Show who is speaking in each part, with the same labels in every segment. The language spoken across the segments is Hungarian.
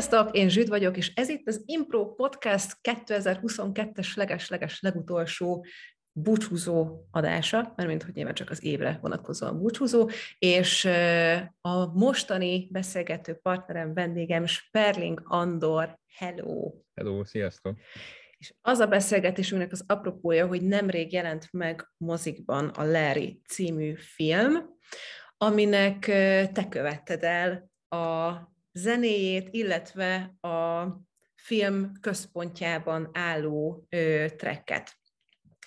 Speaker 1: Sziasztok, én Zsüd vagyok, és ez itt az Impro Podcast 2022-es leges-leges legutolsó búcsúzó adása, mert mint hogy nyilván csak az évre vonatkozóan búcsúzó, és a mostani beszélgető partnerem, vendégem Sperling Andor. Hello!
Speaker 2: Hello, sziasztok!
Speaker 1: És az a beszélgetésünknek az apropója, hogy nemrég jelent meg mozikban a Larry című film, aminek te követted el a zenéjét, illetve a film központjában álló ö, tracket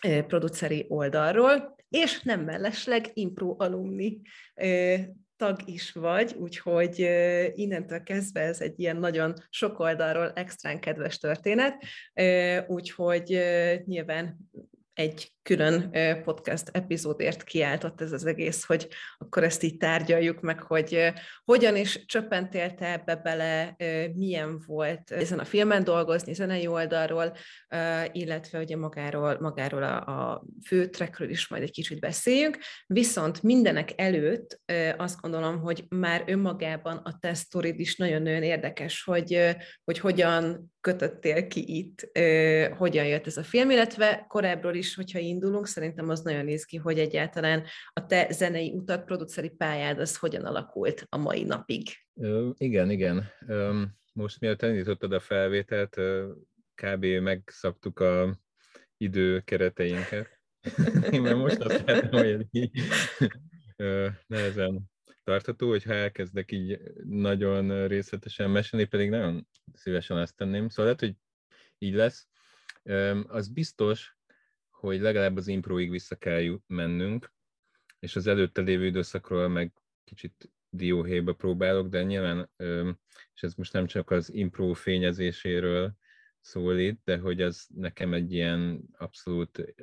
Speaker 1: ö, produceri oldalról, és nem mellesleg impro alumni ö, tag is vagy, úgyhogy innentől kezdve ez egy ilyen nagyon sok oldalról extrán kedves történet, úgyhogy nyilván egy külön podcast epizódért kiáltott ez az egész, hogy akkor ezt így tárgyaljuk meg, hogy hogyan is csöppentél te ebbe bele, milyen volt ezen a filmen dolgozni, zenei oldalról, illetve ugye magáról, magáról a, a fő trackről is majd egy kicsit beszéljünk, viszont mindenek előtt azt gondolom, hogy már önmagában a te sztorid is nagyon-nagyon érdekes, hogy, hogy hogyan kötöttél ki itt, hogyan jött ez a film, illetve korábbról is, hogyha indulunk, szerintem az nagyon néz ki, hogy egyáltalán a te zenei utat, produceri pályád, az hogyan alakult a mai napig.
Speaker 2: Ö, igen, igen. Ö, most miatt elindítottad a felvételt, kb. megszabtuk a idő kereteinket. Én most azt látom, hogy így nehezen tartható, hogyha elkezdek így nagyon részletesen mesélni, pedig nagyon szívesen ezt tenném. Szóval lehet, hogy így lesz. Az biztos, hogy legalább az improig vissza kell mennünk, és az előtte lévő időszakról meg kicsit dióhéjba próbálok, de nyilván, és ez most nem csak az impro fényezéséről szól itt, de hogy az nekem egy ilyen abszolút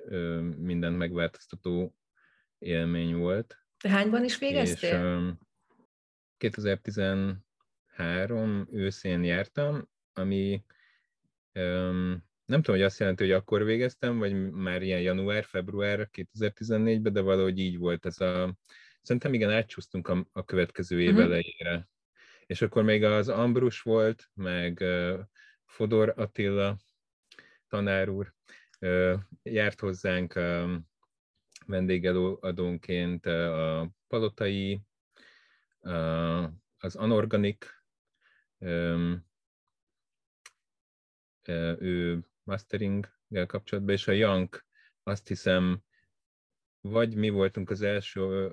Speaker 2: mindent megváltoztató élmény volt.
Speaker 1: Hányban is végeztél?
Speaker 2: És 2013 őszén jártam, ami nem tudom, hogy azt jelenti, hogy akkor végeztem, vagy már ilyen január-február 2014-ben, de valahogy így volt ez a... Szerintem igen, átcsúsztunk a, a következő év uh-huh. elejére. És akkor még az Ambrus volt, meg uh, Fodor Attila tanár úr uh, járt hozzánk uh, vendégelőadónként uh, a Palotai, uh, az Anorganik, um, ő masteringgel kapcsolatban, és a Young azt hiszem, vagy mi voltunk az első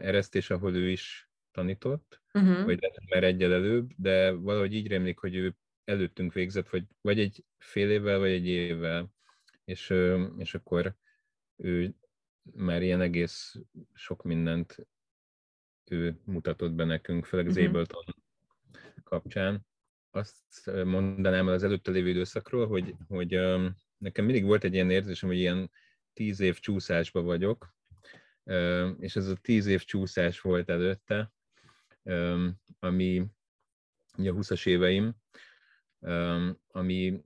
Speaker 2: eresztés, ahol ő is tanított, uh-huh. vagy lehet, már egyel előbb, de valahogy így rémlik, hogy ő előttünk végzett, vagy, vagy egy fél évvel, vagy egy évvel, és, és akkor ő már ilyen egész sok mindent ő mutatott be nekünk, főleg az uh-huh. Ableton kapcsán azt mondanám el az előtte lévő időszakról, hogy, hogy nekem mindig volt egy ilyen érzésem, hogy ilyen tíz év csúszásba vagyok, és ez a tíz év csúszás volt előtte, ami a 20-as éveim, ami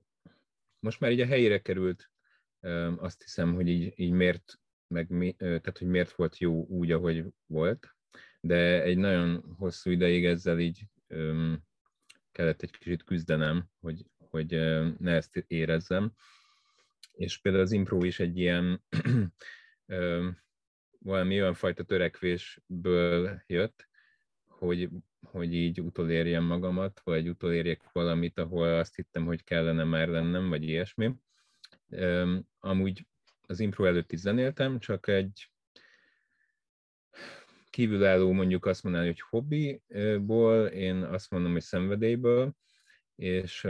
Speaker 2: most már így a helyére került, azt hiszem, hogy így, így miért, meg mi, tehát hogy miért volt jó úgy, ahogy volt, de egy nagyon hosszú ideig ezzel így kellett egy kicsit küzdenem, hogy, hogy ne ezt érezzem. És például az impro is egy ilyen valami olyan fajta törekvésből jött, hogy, hogy így utolérjem magamat, vagy utolérjek valamit, ahol azt hittem, hogy kellene már lennem, vagy ilyesmi. Amúgy az impro előtt is zenéltem, csak egy kívülálló mondjuk azt mondaná, hogy hobbiból, én azt mondom, hogy szenvedélyből, és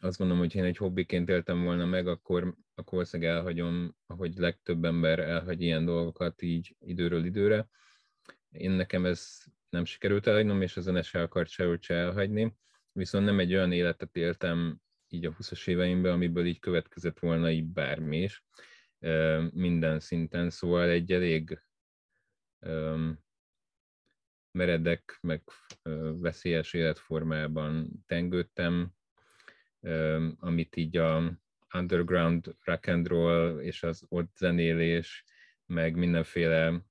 Speaker 2: azt mondom, hogy én egy hobbiként éltem volna meg, akkor, akkor valószínűleg elhagyom, ahogy legtöbb ember elhagy ilyen dolgokat így időről időre. Én nekem ez nem sikerült elhagynom, és a zene se akart sehogy se elhagyni, viszont nem egy olyan életet éltem így a 20-as éveimben, amiből így következett volna így bármi is, minden szinten, szóval egy elég meredek, meg veszélyes életformában tengődtem, amit így a underground rock and roll és az ott zenélés, meg mindenféle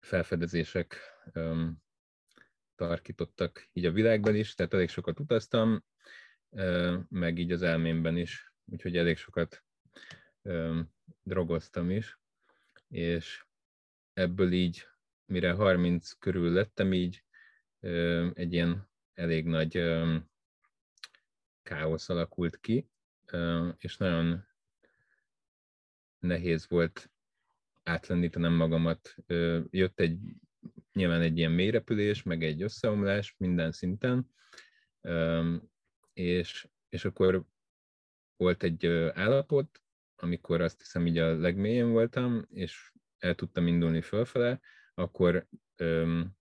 Speaker 2: felfedezések um, tarkítottak így a világban is, tehát elég sokat utaztam, meg így az elmémben is, úgyhogy elég sokat drogoztam is, és ebből így, mire 30 körül lettem, így egy ilyen elég nagy káosz alakult ki, és nagyon nehéz volt átlendítenem magamat. Jött egy, nyilván egy ilyen mélyrepülés, meg egy összeomlás minden szinten, és, és akkor volt egy állapot, amikor azt hiszem így a legmélyén voltam, és el tudtam indulni fölfele, akkor öm,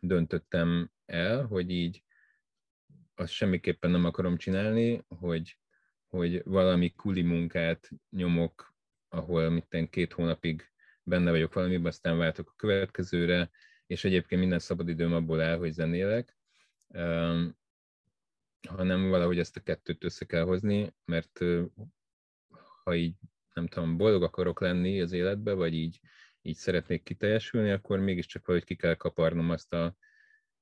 Speaker 2: döntöttem el, hogy így azt semmiképpen nem akarom csinálni, hogy, hogy valami kuli munkát nyomok, ahol mitten két hónapig benne vagyok valamiben, aztán váltok a következőre, és egyébként minden szabadidőm abból áll, hogy zenélek, um, hanem valahogy ezt a kettőt össze kell hozni, mert ha így nem tudom, boldog akarok lenni az életbe, vagy így, így szeretnék kiteljesülni, akkor mégiscsak valahogy ki kell kaparnom azt a,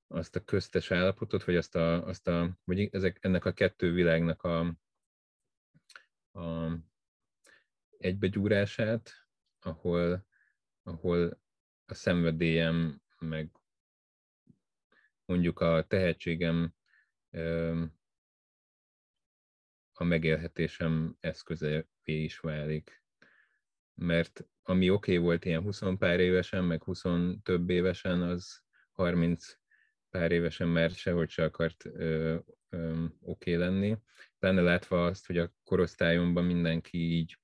Speaker 2: azt a köztes állapotot, vagy azt a, azt a vagy ezek, ennek a kettő világnak a, a egybegyúrását, ahol, ahol a szenvedélyem, meg mondjuk a tehetségem a megélhetésem eszköze is válik. Mert ami oké okay volt ilyen 20 pár évesen, meg 20 több évesen, az 30 pár évesen már sehogy se akart oké okay lenni. Lenne látva azt, hogy a korosztályomban mindenki így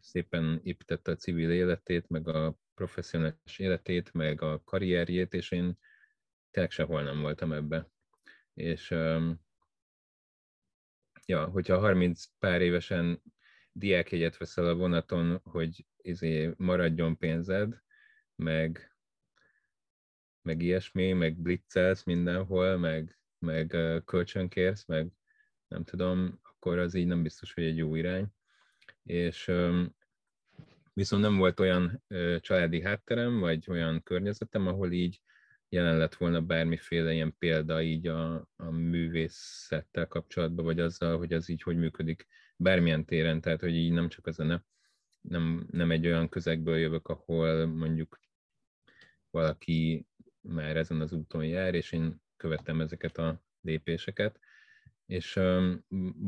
Speaker 2: szépen építette a civil életét, meg a professzionális életét, meg a karrierjét, és én tényleg sehol nem voltam ebbe. És ja, hogyha 30 pár évesen diákjegyet veszel a vonaton, hogy izé maradjon pénzed, meg, meg ilyesmi, meg blitzelsz mindenhol, meg, meg kölcsönkérsz, meg nem tudom, akkor az így nem biztos, hogy egy jó irány. És viszont nem volt olyan családi hátterem, vagy olyan környezetem, ahol így jelen lett volna bármiféle ilyen példa így a, a művészettel kapcsolatban, vagy azzal, hogy az így hogy működik bármilyen téren, tehát hogy így nem csak a zene, nem, nem egy olyan közegből jövök, ahol mondjuk valaki már ezen az úton jár, és én követtem ezeket a lépéseket, és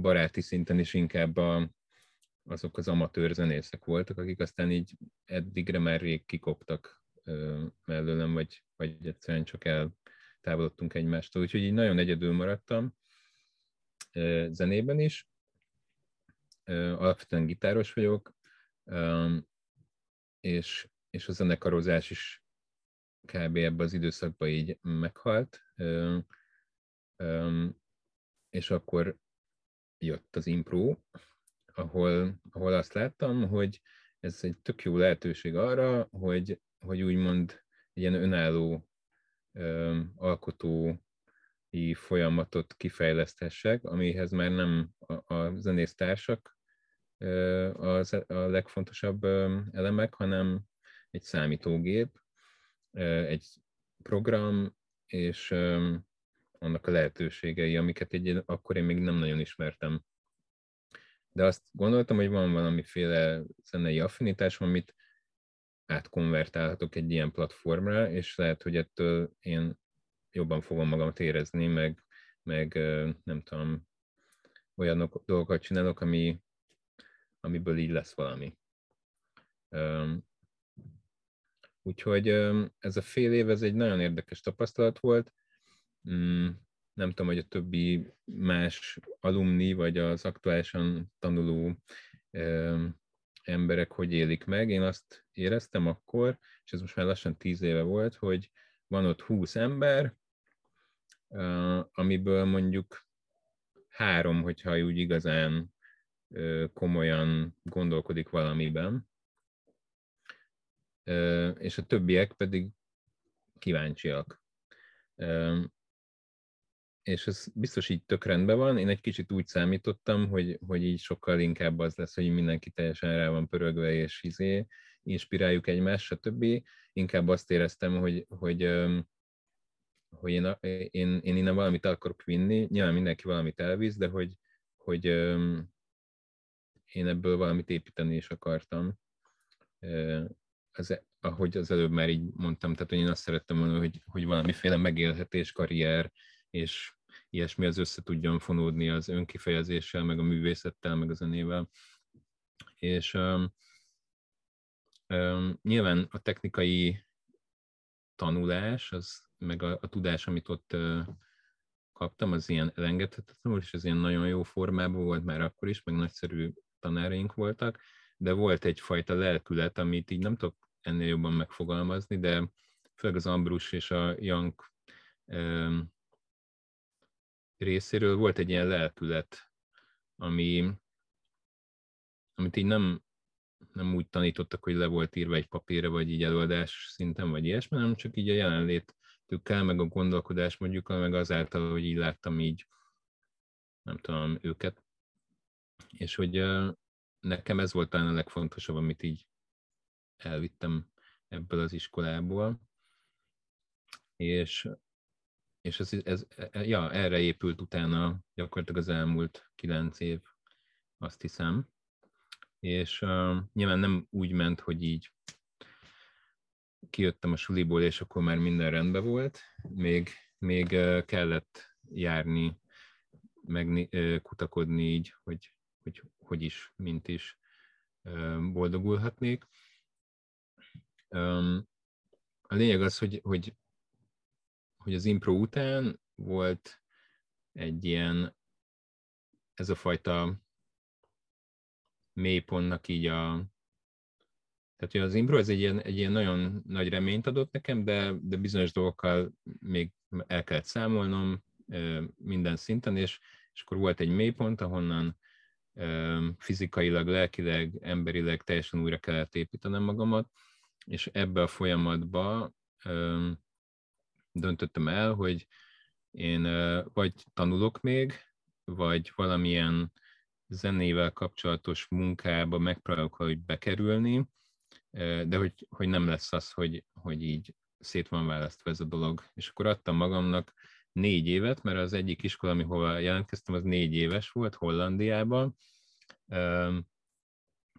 Speaker 2: baráti szinten is inkább a, azok az amatőr zenészek voltak, akik aztán így eddigre már rég kikoptak mellőlem, vagy, vagy egyszerűen csak eltávolodtunk egymástól. Úgyhogy így nagyon egyedül maradtam zenében is. Alapvetően gitáros vagyok, és, és a zenekarozás is kb. ebben az időszakban így meghalt. És akkor jött az impro, ahol, ahol azt láttam, hogy ez egy tök jó lehetőség arra, hogy hogy úgymond ilyen önálló alkotói folyamatot kifejleszthessek, amihez már nem a, a zenésztársak az, a legfontosabb elemek, hanem egy számítógép, egy program, és annak a lehetőségei, amiket egy, akkor én még nem nagyon ismertem. De azt gondoltam, hogy van valamiféle zenei affinitásom, amit átkonvertálhatok egy ilyen platformra, és lehet, hogy ettől én jobban fogom magamat érezni, meg, meg nem tudom, olyan dolgokat csinálok, ami, amiből így lesz valami. Úgyhogy ez a fél év, ez egy nagyon érdekes tapasztalat volt. Mm, nem tudom, hogy a többi más alumni, vagy az aktuálisan tanuló emberek hogy élik meg. Én azt éreztem akkor, és ez most már lassan tíz éve volt, hogy van ott húsz ember, amiből mondjuk három, hogyha úgy igazán komolyan gondolkodik valamiben, és a többiek pedig kíváncsiak és ez biztos így tök rendben van. Én egy kicsit úgy számítottam, hogy, hogy így sokkal inkább az lesz, hogy mindenki teljesen rá van pörögve, és izé, inspiráljuk egymást, stb. Inkább azt éreztem, hogy, hogy hogy én, én, én innen valamit akarok vinni, nyilván mindenki valamit elvisz, de hogy, hogy én ebből valamit építeni is akartam. Ez, ahogy az előbb már így mondtam, tehát én azt szerettem volna, hogy, hogy valamiféle megélhetés, karrier, és ilyesmi az össze tudjon fonódni az önkifejezéssel, meg a művészettel, meg a zenével. És um, um, nyilván a technikai tanulás, az, meg a, a tudás, amit ott uh, kaptam, az ilyen elengedhetetlen és ez ilyen nagyon jó formában volt már akkor is, meg nagyszerű tanáraink voltak, de volt egyfajta lelkület, amit így nem tudok ennél jobban megfogalmazni, de főleg az Ambrus és a Jank részéről volt egy ilyen lelkület, ami, amit így nem, nem úgy tanítottak, hogy le volt írva egy papírra, vagy így előadás szinten, vagy ilyesmi, hanem csak így a jelenlétükkel, meg a gondolkodás mondjuk, meg azáltal, hogy így láttam így, nem tudom, őket. És hogy nekem ez volt talán a legfontosabb, amit így elvittem ebből az iskolából. És és ez, ez, ja, erre épült utána gyakorlatilag az elmúlt kilenc év, azt hiszem. És uh, nyilván nem úgy ment, hogy így kijöttem a suliból, és akkor már minden rendben volt. Még, még kellett járni, meg kutakodni így, hogy, hogy hogy is, mint is boldogulhatnék. A lényeg az, hogy, hogy hogy az impro után volt egy ilyen, ez a fajta mélypontnak így a, tehát hogy az impro ez egy ilyen, egy ilyen nagyon nagy reményt adott nekem, de, de bizonyos dolgokkal még el kellett számolnom minden szinten, és, és akkor volt egy mélypont, ahonnan fizikailag, lelkileg, emberileg teljesen újra kellett építenem magamat, és ebbe a folyamatba döntöttem el, hogy én vagy tanulok még, vagy valamilyen zenével kapcsolatos munkába megpróbálok hogy bekerülni, de hogy, hogy nem lesz az, hogy, hogy így szét van választva ez a dolog. És akkor adtam magamnak négy évet, mert az egyik iskola, ahol jelentkeztem, az négy éves volt Hollandiában,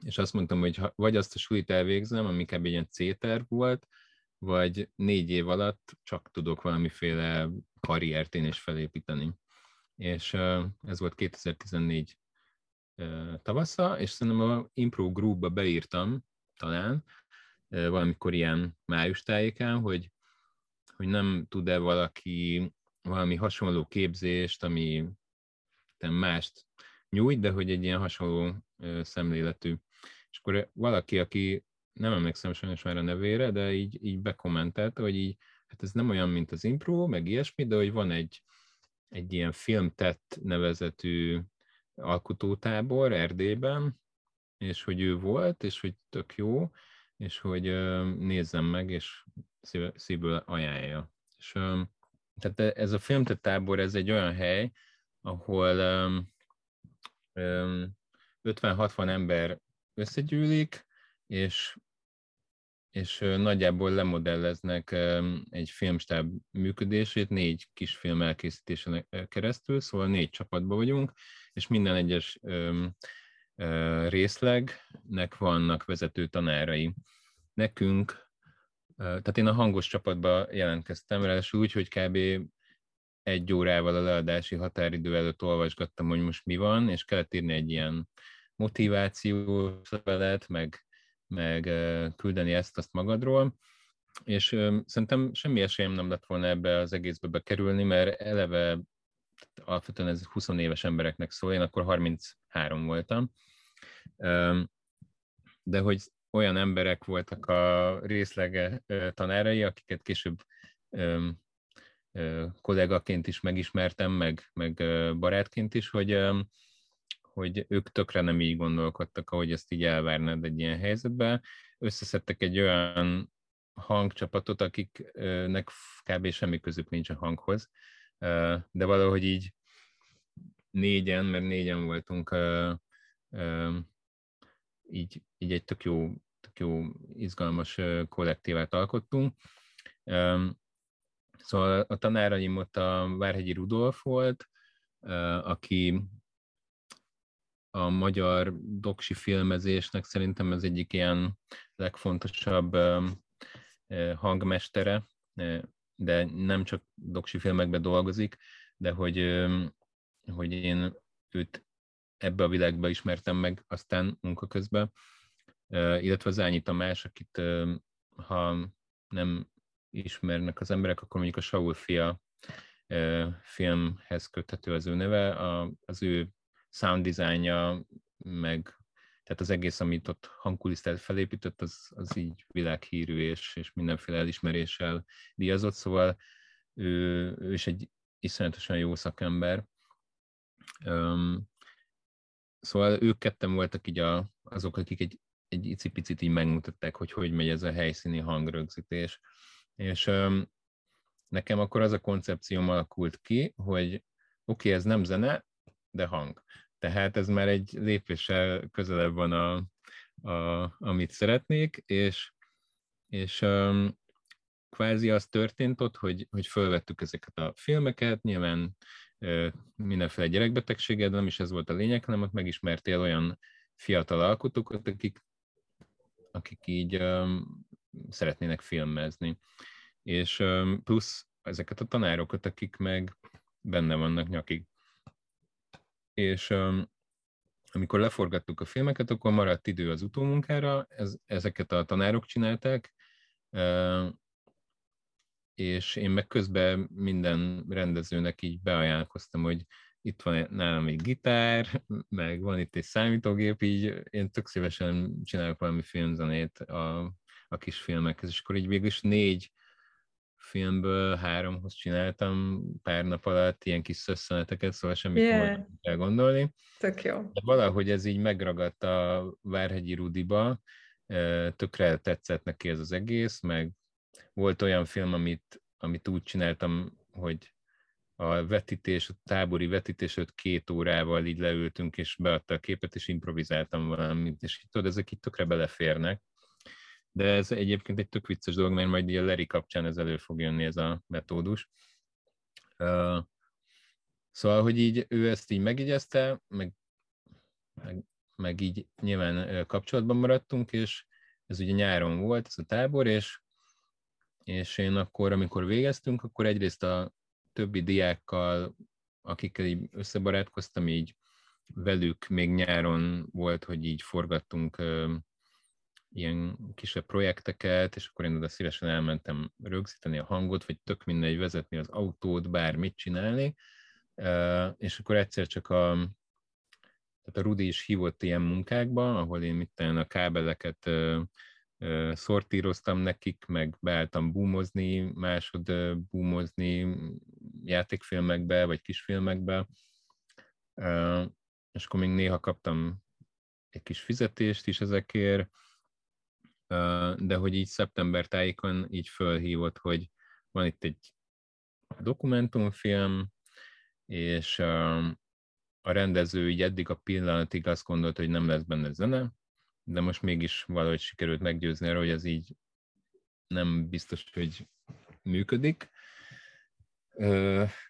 Speaker 2: és azt mondtam, hogy vagy azt a sulit elvégzem, ami egy ilyen C-terv volt, vagy négy év alatt csak tudok valamiféle karriert én is felépíteni. És ez volt 2014 tavasza, és szerintem a Impro Groupba beírtam talán, valamikor ilyen május tájékán, hogy, hogy nem tud-e valaki valami hasonló képzést, ami mást nyújt, de hogy egy ilyen hasonló szemléletű. És akkor valaki, aki nem emlékszem sajnos már a nevére, de így, így bekommentelte, hogy így, hát ez nem olyan, mint az impro, meg ilyesmi, de hogy van egy, egy ilyen filmtett nevezetű alkotótábor Erdélyben, és hogy ő volt, és hogy tök jó, és hogy nézzem meg, és szívből ajánlja. És tehát ez a filmtett tábor, ez egy olyan hely, ahol 50-60 ember összegyűlik, és, és nagyjából lemodelleznek egy filmstáb működését négy kis film elkészítésen keresztül, szóval négy csapatban vagyunk, és minden egyes részlegnek vannak vezető tanárai. Nekünk, tehát én a hangos csapatba jelentkeztem, ráadásul úgy, hogy kb. egy órával a leadási határidő előtt olvasgattam, hogy most mi van, és kellett írni egy ilyen motivációs levelet, meg meg küldeni ezt-azt magadról, és szerintem semmi esélyem nem lett volna ebbe az egészbe bekerülni, mert eleve alapvetően ez 20 éves embereknek szól, én akkor 33 voltam, de hogy olyan emberek voltak a részlege tanárai, akiket később kollégaként is megismertem, meg, meg barátként is, hogy hogy ők tökre nem így gondolkodtak, ahogy ezt így elvárnád egy ilyen helyzetben. Összeszedtek egy olyan hangcsapatot, akiknek kb. semmi közük nincs a hanghoz, de valahogy így négyen, mert négyen voltunk, így, így egy tök jó, tök jó izgalmas kollektívát alkottunk. Szóval a tanáraim ott a Várhegyi Rudolf volt, aki a magyar doksi filmezésnek szerintem ez egyik ilyen legfontosabb hangmestere, de nem csak doksi filmekben dolgozik, de hogy, hogy én őt ebbe a világba ismertem meg aztán munka közben, illetve az Ányi Tamás, akit ha nem ismernek az emberek, akkor mondjuk a Saul fia filmhez köthető az ő neve, az ő sound designja, meg tehát az egész, amit ott hangkulisztát felépített, az, az így világhírű és, és mindenféle elismeréssel díjazott, szóval ő, ő is egy iszonyatosan jó szakember. Um, szóval ők ketten voltak így a, azok, akik egy, egy icipicit így megmutatták, hogy hogy megy ez a helyszíni hangrögzítés. És um, nekem akkor az a koncepcióm alakult ki, hogy oké, okay, ez nem zene, de hang. Tehát ez már egy lépéssel közelebb van, a, a, amit szeretnék, és, és um, kvázi az történt ott, hogy, hogy felvettük ezeket a filmeket, nyilván uh, mindenféle gyerekbetegséged, nem is ez volt a lényeg, hanem ott megismertél olyan fiatal alkotókat, akik, akik így szeretnének filmezni. És plusz ezeket a tanárokat, akik meg benne vannak nyakig és amikor leforgattuk a filmeket, akkor maradt idő az utómunkára, ez, ezeket a tanárok csinálták, és én meg közben minden rendezőnek így beajánlkoztam, hogy itt van nálam egy gitár, meg van itt egy számítógép, így én tök szívesen csinálok valami filmzenét a, a kis filmekhez, és akkor így végül is négy filmből háromhoz csináltam pár nap alatt ilyen kis szösszeneteket, szóval semmit yeah. nem kell gondolni.
Speaker 1: Tök jó.
Speaker 2: De valahogy ez így megragadt a Várhegyi Rudiba, tökre tetszett neki ez az egész, meg volt olyan film, amit, amit úgy csináltam, hogy a vetítés, a tábori vetítés ott két órával így leültünk, és beadta a képet, és improvizáltam valamit, és így tudod, ezek így tökre beleférnek. De ez egyébként egy tök vicces dolog, mert majd a Leri kapcsán ez elő fog jönni ez a metódus. Uh, szóval, hogy így ő ezt így megigyezte, meg, meg, meg így nyilván kapcsolatban maradtunk, és ez ugye nyáron volt, ez a tábor, és, és én akkor, amikor végeztünk, akkor egyrészt a többi diákkal, akikkel így összebarátkoztam, így velük még nyáron volt, hogy így forgattunk ilyen kisebb projekteket, és akkor én oda szívesen elmentem rögzíteni a hangot, vagy tök mindegy vezetni az autót, bármit csinálni, és akkor egyszer csak a, tehát a Rudi is hívott ilyen munkákba, ahol én mit a kábeleket szortíroztam nekik, meg beálltam boomozni, másod boomozni játékfilmekbe, vagy kisfilmekbe, és akkor még néha kaptam egy kis fizetést is ezekért, de hogy így szeptember tájékon így fölhívott, hogy van itt egy dokumentumfilm, és a rendező így eddig a pillanatig azt gondolt, hogy nem lesz benne zene, de most mégis valahogy sikerült meggyőzni arra, hogy ez így nem biztos, hogy működik.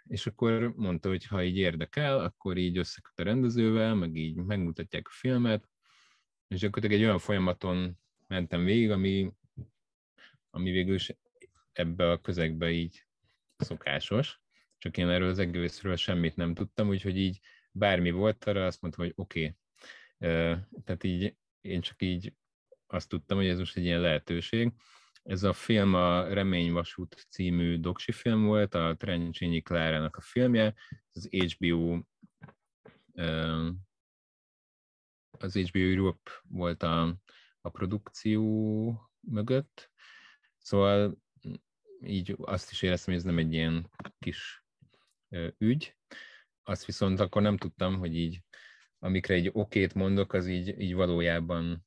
Speaker 2: És akkor mondta, hogy ha így érdekel, akkor így összeköt a rendezővel, meg így megmutatják a filmet, és akkor egy olyan folyamaton mentem végig, ami, ami végül is ebbe a közegbe így szokásos, csak én erről az egészről semmit nem tudtam, úgyhogy így bármi volt arra, azt mondta, hogy oké. Okay. Tehát így én csak így azt tudtam, hogy ez most egy ilyen lehetőség. Ez a film a Reményvasút című doksi film volt, a Trencsényi Klárának a filmje, az HBO az HBO Europe volt a, a produkció mögött, szóval így azt is éreztem, hogy ez nem egy ilyen kis ügy. Azt viszont akkor nem tudtam, hogy így amikre egy okét mondok, az így, így valójában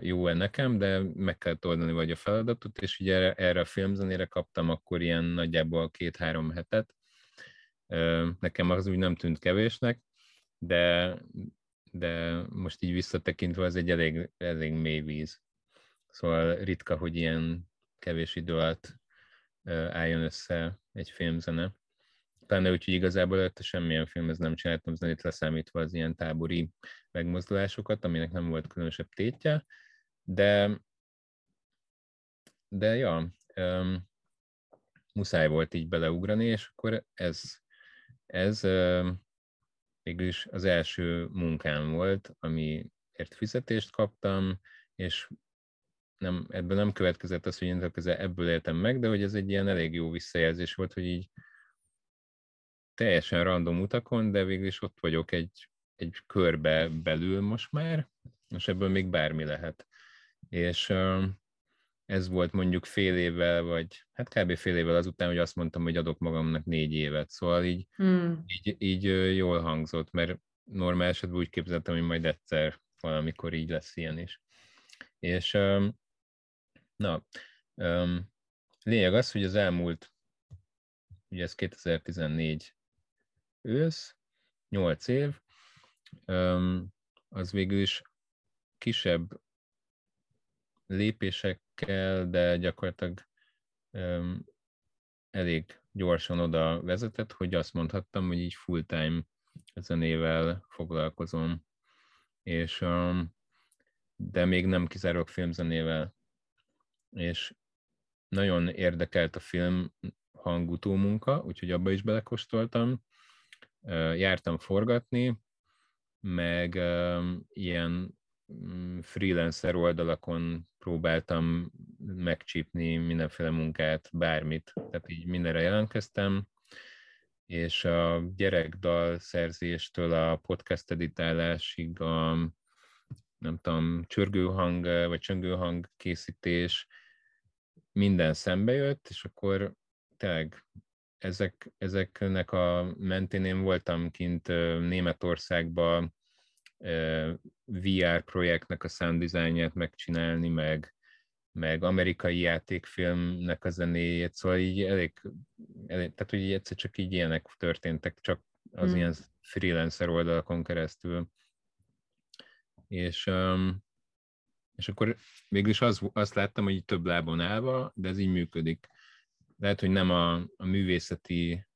Speaker 2: jó-e nekem, de meg kell oldani vagy a feladatot, és ugye erre, erre a filmzenére kaptam akkor ilyen nagyjából két-három hetet. Nekem az úgy nem tűnt kevésnek, de, de most így visszatekintve az egy elég, elég mély víz. Szóval ritka, hogy ilyen kevés idő alatt álljon össze egy filmzene. Pláne úgy, hogy igazából előtte semmilyen filmhez nem csináltam zenét, leszámítva az ilyen tábori megmozdulásokat, aminek nem volt különösebb tétje, de de ja, um, muszáj volt így beleugrani, és akkor ez, ez um, végülis az első munkám volt, amiért fizetést kaptam, és nem, ebből nem következett az, hogy én ebből éltem meg, de hogy ez egy ilyen elég jó visszajelzés volt, hogy így teljesen random utakon, de végül is ott vagyok egy, egy körbe belül most már, és ebből még bármi lehet. És ez volt mondjuk fél évvel, vagy hát kb. fél évvel azután, hogy azt mondtam, hogy adok magamnak négy évet. Szóval így, hmm. így, így jól hangzott, mert normál esetben úgy képzeltem, hogy majd egyszer valamikor így lesz ilyen is. És na, lényeg az, hogy az elmúlt, ugye ez 2014 ősz, 8 év, az végül is kisebb lépésekkel, de gyakorlatilag elég gyorsan oda vezetett, hogy azt mondhattam, hogy így full-time zenével foglalkozom, és de még nem kizárólag filmzenével. És nagyon érdekelt a film hangutó munka, úgyhogy abba is belekostoltam, jártam forgatni, meg ilyen mm, freelancer oldalakon próbáltam megcsípni mindenféle munkát, bármit, tehát így mindenre jelentkeztem, és a gyerekdal szerzéstől a podcast editálásig a nem tudom, csörgőhang vagy csöngőhang készítés, minden szembe jött, és akkor tényleg ezek, ezeknek a mentén én voltam kint Németországban VR projektnek a sound designját megcsinálni, meg, meg amerikai játékfilmnek a zenéjét, szóval így elég, elég tehát hogy egyszer csak így ilyenek történtek, csak az hmm. ilyen freelancer oldalakon keresztül. És, és akkor végül is az, azt láttam, hogy így több lábon állva, de ez így működik lehet, hogy nem a, a művészeti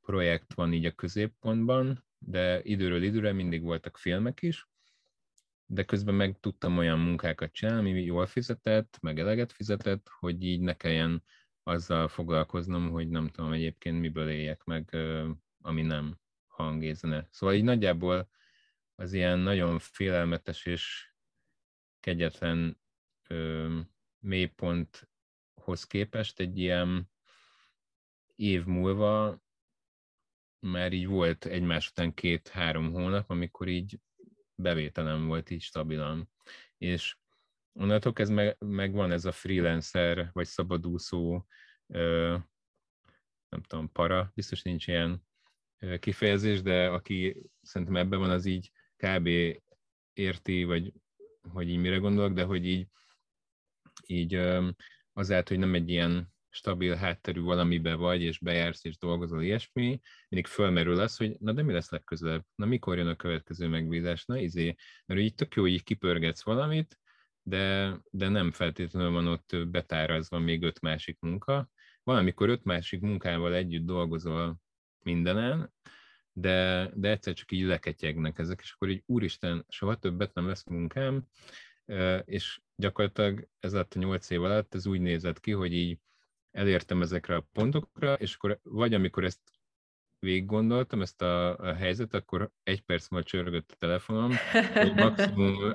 Speaker 2: projekt van így a középpontban, de időről időre mindig voltak filmek is, de közben meg tudtam olyan munkákat csinálni, ami jól fizetett, meg eleget fizetett, hogy így ne kelljen azzal foglalkoznom, hogy nem tudom egyébként miből éljek meg, ami nem hangézene. Szóval így nagyjából az ilyen nagyon félelmetes és kegyetlen ö, mélypont hoz képest egy ilyen év múlva már így volt egymás után két-három hónap, amikor így bevételem volt így stabilan. És onnantól ez meg, megvan ez a freelancer, vagy szabadúszó, ö, nem tudom, para, biztos nincs ilyen kifejezés, de aki szerintem ebben van, az így kb. érti, vagy hogy így mire gondolok, de hogy így, így azáltal, hogy nem egy ilyen stabil hátterű valamibe vagy, és bejársz, és dolgozol ilyesmi, mindig fölmerül az, hogy na de mi lesz legközelebb? Na mikor jön a következő megbízás? Na izé, mert így tök jó, hogy így kipörgetsz valamit, de, de nem feltétlenül van ott betárazva még öt másik munka. Valamikor öt másik munkával együtt dolgozol mindenen, de, de egyszer csak így leketyegnek ezek, és akkor így úristen, soha többet nem lesz munkám, és gyakorlatilag ez alatt a nyolc év alatt ez úgy nézett ki, hogy így elértem ezekre a pontokra, és akkor vagy amikor ezt végig gondoltam, ezt a, a helyzet, akkor egy perc múlva csörgött a telefonom, hogy maximum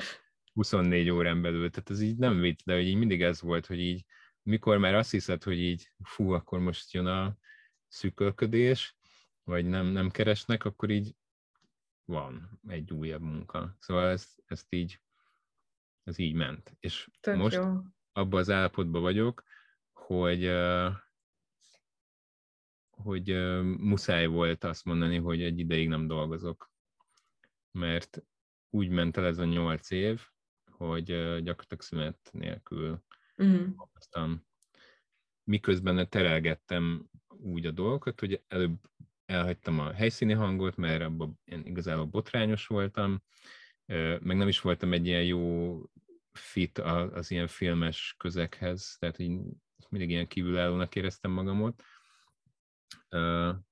Speaker 2: 24 órán belül. Tehát ez így nem vicc, de hogy így mindig ez volt, hogy így mikor már azt hiszed, hogy így fú, akkor most jön a szűkölködés, vagy nem, nem keresnek, akkor így van egy újabb munka. Szóval ezt, ezt így ez így ment. És Tök most jó. abban az állapotban vagyok, hogy hogy muszáj volt azt mondani, hogy egy ideig nem dolgozok. Mert úgy ment el ez a nyolc év, hogy gyakorlatilag szünet nélkül uh-huh. Aztán miközben terelgettem úgy a dolgokat, hogy előbb elhagytam a helyszíni hangot, mert abban én igazából botrányos voltam, meg nem is voltam egy ilyen jó fit az ilyen filmes közeghez, tehát így mindig ilyen kívülállónak éreztem magamot,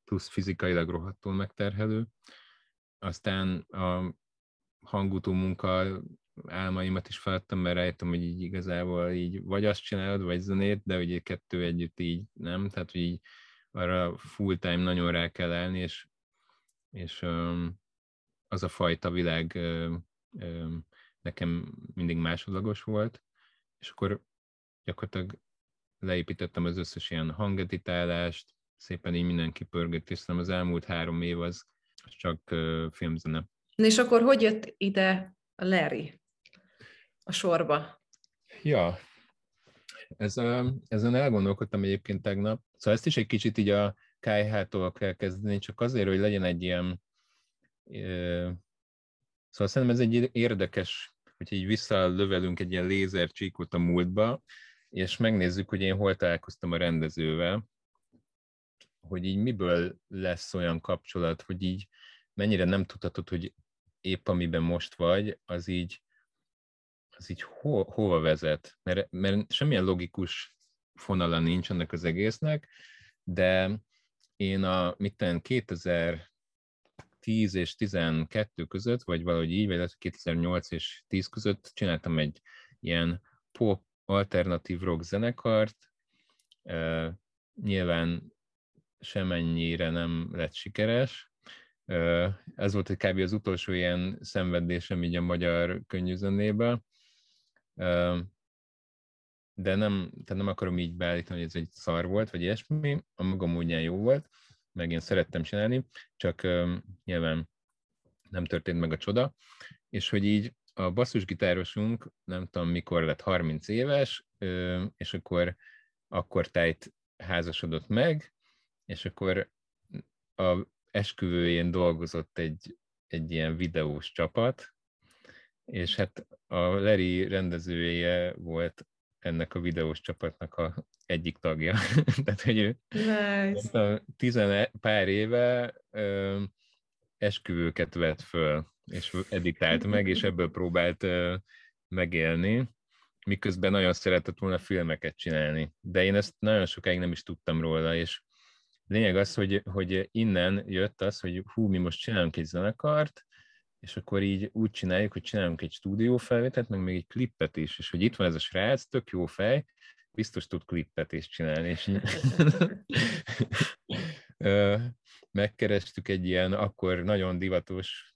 Speaker 2: plusz fizikailag rohadtul megterhelő. Aztán a hangutó munka álmaimat is feladtam, mert rájöttem, hogy így igazából így vagy azt csinálod, vagy zenét, de ugye kettő együtt így nem, tehát hogy így arra full time nagyon rá kell állni, és, és um, az a fajta világ nekem mindig másodlagos volt, és akkor gyakorlatilag leépítettem az összes ilyen hangeditálást, szépen így mindenki pörgött, és az elmúlt három év az, az csak filmzene.
Speaker 1: És akkor hogy jött ide a Larry a sorba?
Speaker 2: Ja, ez, ezen elgondolkodtam egyébként tegnap. Szóval ezt is egy kicsit így a KH-tól kell kezdeni, csak azért, hogy legyen egy ilyen... Szóval szerintem ez egy érdekes, hogy így visszalövelünk egy ilyen lézercsíkot a múltba, és megnézzük, hogy én hol találkoztam a rendezővel, hogy így miből lesz olyan kapcsolat, hogy így mennyire nem tudhatod, hogy épp amiben most vagy, az így, az így ho, hova vezet. Mert, mert semmilyen logikus fonala nincs ennek az egésznek, de én a mitten 2010 és 12 között, vagy valahogy így, vagy 2008 és 10 között csináltam egy ilyen pop alternatív rock zenekart, uh, nyilván semennyire nem lett sikeres, ez volt kb. az utolsó ilyen szenvedésem így a magyar könnyűzenébe. De nem, tehát nem akarom így beállítani, hogy ez egy szar volt, vagy ilyesmi, a magam módján jó volt, meg én szerettem csinálni, csak nyilván nem történt meg a csoda, és hogy így a basszusgitárosunk nem tudom mikor lett 30 éves, és akkor akkor tájt házasodott meg, és akkor a esküvőjén dolgozott egy, egy ilyen videós csapat, és hát a Leri rendezője volt ennek a videós csapatnak a egyik tagja. Tehát, hogy ő nice. a tizen pár éve ö, esküvőket vett föl, és editált meg, és ebből próbált ö, megélni, miközben nagyon szeretett volna filmeket csinálni. De én ezt nagyon sokáig nem is tudtam róla, és lényeg az, hogy, hogy innen jött az, hogy hú, mi most csinálunk egy zenekart, és akkor így úgy csináljuk, hogy csinálunk egy stúdiófelvételt, meg még egy klippet is, és hogy itt van ez a srác, tök jó fej, biztos tud klippet is csinálni, és megkerestük egy ilyen akkor nagyon divatos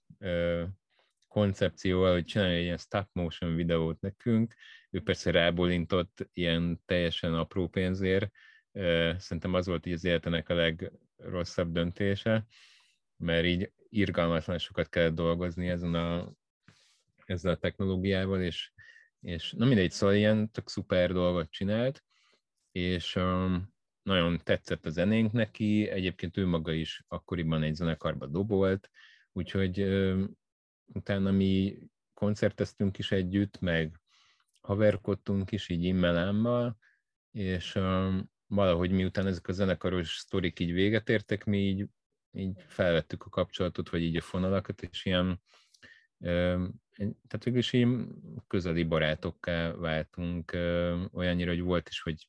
Speaker 2: koncepcióval, hogy csinálja egy ilyen stop motion videót nekünk, ő persze rábólintott ilyen teljesen apró pénzért, Szerintem az volt így az életenek a legrosszabb döntése, mert így irgalmatlan sokat kellett dolgozni ezen a, ezzel a technológiával, és, és na mindegy, szóval ilyen tök szuper dolgot csinált, és um, nagyon tetszett a zenénk neki, egyébként ő maga is akkoriban egy zenekarba dobolt, úgyhogy um, utána mi koncerteztünk is együtt, meg haverkodtunk is így immelámmal, és um, valahogy miután ezek a zenekaros sztorik így véget értek, mi így, így felvettük a kapcsolatot, vagy így a fonalakat, és ilyen, tehát végül is így közeli barátokká váltunk, olyannyira, hogy volt is, hogy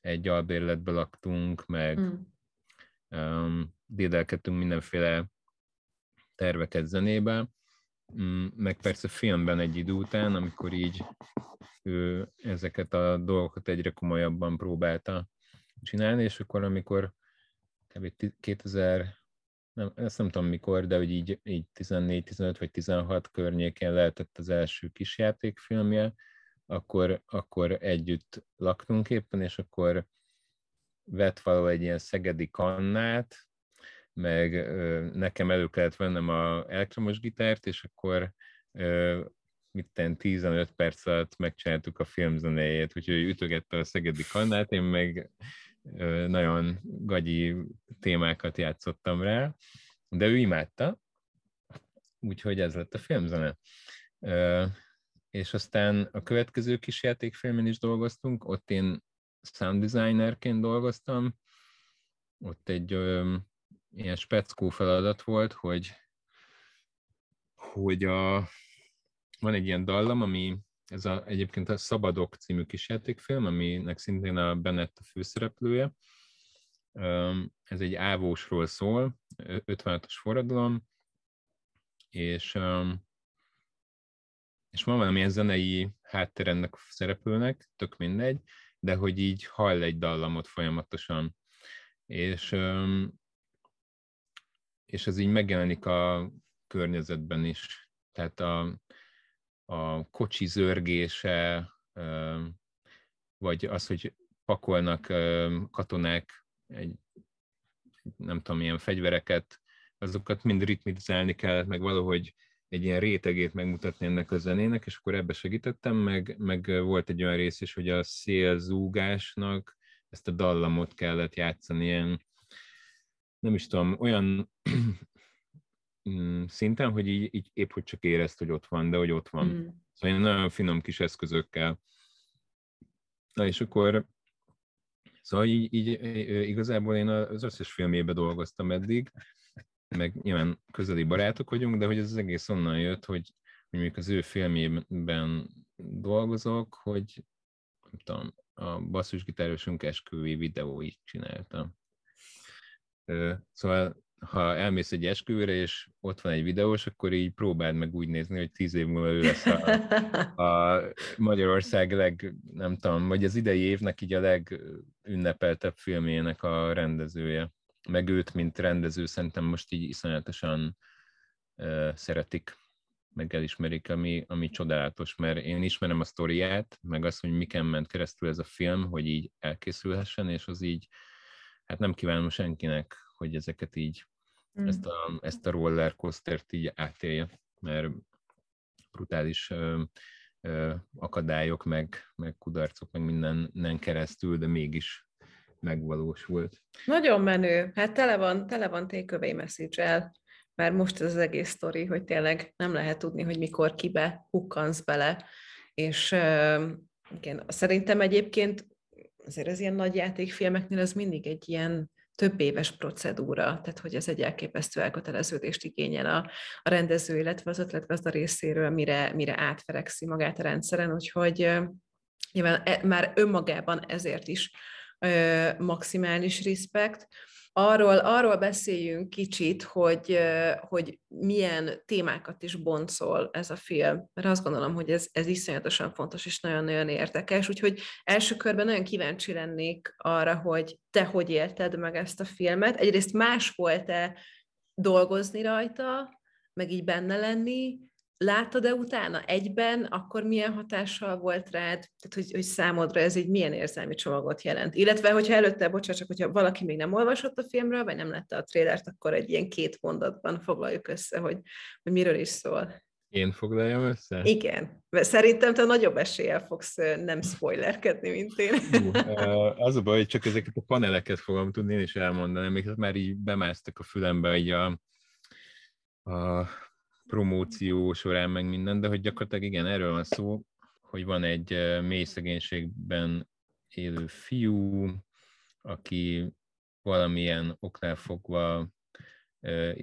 Speaker 2: egy albérletbe laktunk, meg mm. dédelkedtünk mindenféle terveket zenébe, mm, meg persze filmben egy idő után, amikor így ő ezeket a dolgokat egyre komolyabban próbálta csinálni, és akkor amikor kb. 2000, nem, ezt nem tudom mikor, de hogy így, így 14, 15 vagy 16 környékén lehetett az első kisjátékfilmje, akkor, akkor együtt laktunk éppen, és akkor vett való egy ilyen szegedi kannát, meg ö, nekem elő kellett vennem a elektromos gitárt, és akkor ö, mitten 15 perc alatt megcsináltuk a filmzenéjét, úgyhogy ütögette a szegedi kannát, én meg nagyon gagyi témákat játszottam rá, de ő imádta, úgyhogy ez lett a filmzene. És aztán a következő kis játékfilmen is dolgoztunk, ott én sound designerként dolgoztam, ott egy ilyen speckó feladat volt, hogy, hogy a, van egy ilyen dallam, ami ez a, egyébként a Szabadok című kisjátékfilm, aminek szintén a Bennett a főszereplője. Ez egy ávósról szól, 56-os forradalom, és, és van valamilyen zenei háttér ennek a szereplőnek, tök mindegy, de hogy így hall egy dallamot folyamatosan. És, és ez így megjelenik a környezetben is. Tehát a, a kocsi zörgése, vagy az, hogy pakolnak katonák egy, nem tudom, milyen fegyvereket, azokat mind ritmizálni kell, meg valahogy egy ilyen rétegét megmutatni ennek a zenének, és akkor ebbe segítettem, meg, meg volt egy olyan rész is, hogy a szélzúgásnak ezt a dallamot kellett játszani ilyen, nem is tudom, olyan szinten, hogy így, így épp hogy csak érezt, hogy ott van, de hogy ott van. Mm. Szóval nagyon finom kis eszközökkel. Na és akkor Szóval így, így igazából én az összes filmébe dolgoztam eddig, meg nyilván közeli barátok vagyunk, de hogy ez az egész onnan jött, hogy, hogy mondjuk az ő filmében dolgozok, hogy nem tudom, a basszusgitárosunk esküvői videóit csináltam. Szóval ha elmész egy esküvőre, és ott van egy videós, akkor így próbáld meg úgy nézni, hogy tíz év múlva ő lesz a, a Magyarország leg, nem tudom, vagy az idei évnek így a legünnepeltebb filmjének a rendezője. Meg őt, mint rendező, szerintem most így iszonyatosan uh, szeretik, meg elismerik, ami, ami csodálatos, mert én ismerem a sztoriát, meg azt, hogy miken ment keresztül ez a film, hogy így elkészülhessen, és az így, hát nem kívánom senkinek, hogy ezeket így, mm. ezt, a, ezt a roller coastert így átélje, mert brutális ö, ö, akadályok, meg, meg kudarcok, meg mindenen keresztül, de mégis megvalósult.
Speaker 1: Nagyon menő. Hát tele van, tele van takeaway message el, mert most ez az egész sztori, hogy tényleg nem lehet tudni, hogy mikor kibe hukkansz bele, és uh, igen, szerintem egyébként azért az ilyen nagy játékfilmeknél ez mindig egy ilyen több éves procedúra, tehát hogy ez egy elképesztő elköteleződést igényel a, a rendező, illetve az ötletgazda részéről, mire, mire átverekszi magát a rendszeren, úgyhogy nyilván e, már önmagában ezért is ö, maximális respekt arról, arról beszéljünk kicsit, hogy, hogy milyen témákat is boncol ez a film, mert azt gondolom, hogy ez, ez iszonyatosan fontos és nagyon-nagyon érdekes, úgyhogy első körben nagyon kíváncsi lennék arra, hogy te hogy élted meg ezt a filmet. Egyrészt más volt-e dolgozni rajta, meg így benne lenni, Láttad-e utána egyben, akkor milyen hatással volt rád? Tehát, hogy, hogy számodra ez egy milyen érzelmi csomagot jelent? Illetve, hogyha előtte, bocsánat, csak hogyha valaki még nem olvasott a filmről, vagy nem lette a trélert, akkor egy ilyen két mondatban foglaljuk össze, hogy, hogy miről is szól.
Speaker 2: Én foglaljam össze?
Speaker 1: Igen. Szerintem te nagyobb eséllyel fogsz nem spoilerkedni, mint én.
Speaker 2: az a baj, hogy csak ezeket a paneleket fogom tudni én is elmondani, amik már így bemásztak a fülembe, így a, a promóció során, meg minden, de hogy gyakorlatilag igen, erről van szó, hogy van egy mély szegénységben élő fiú, aki valamilyen oknál fogva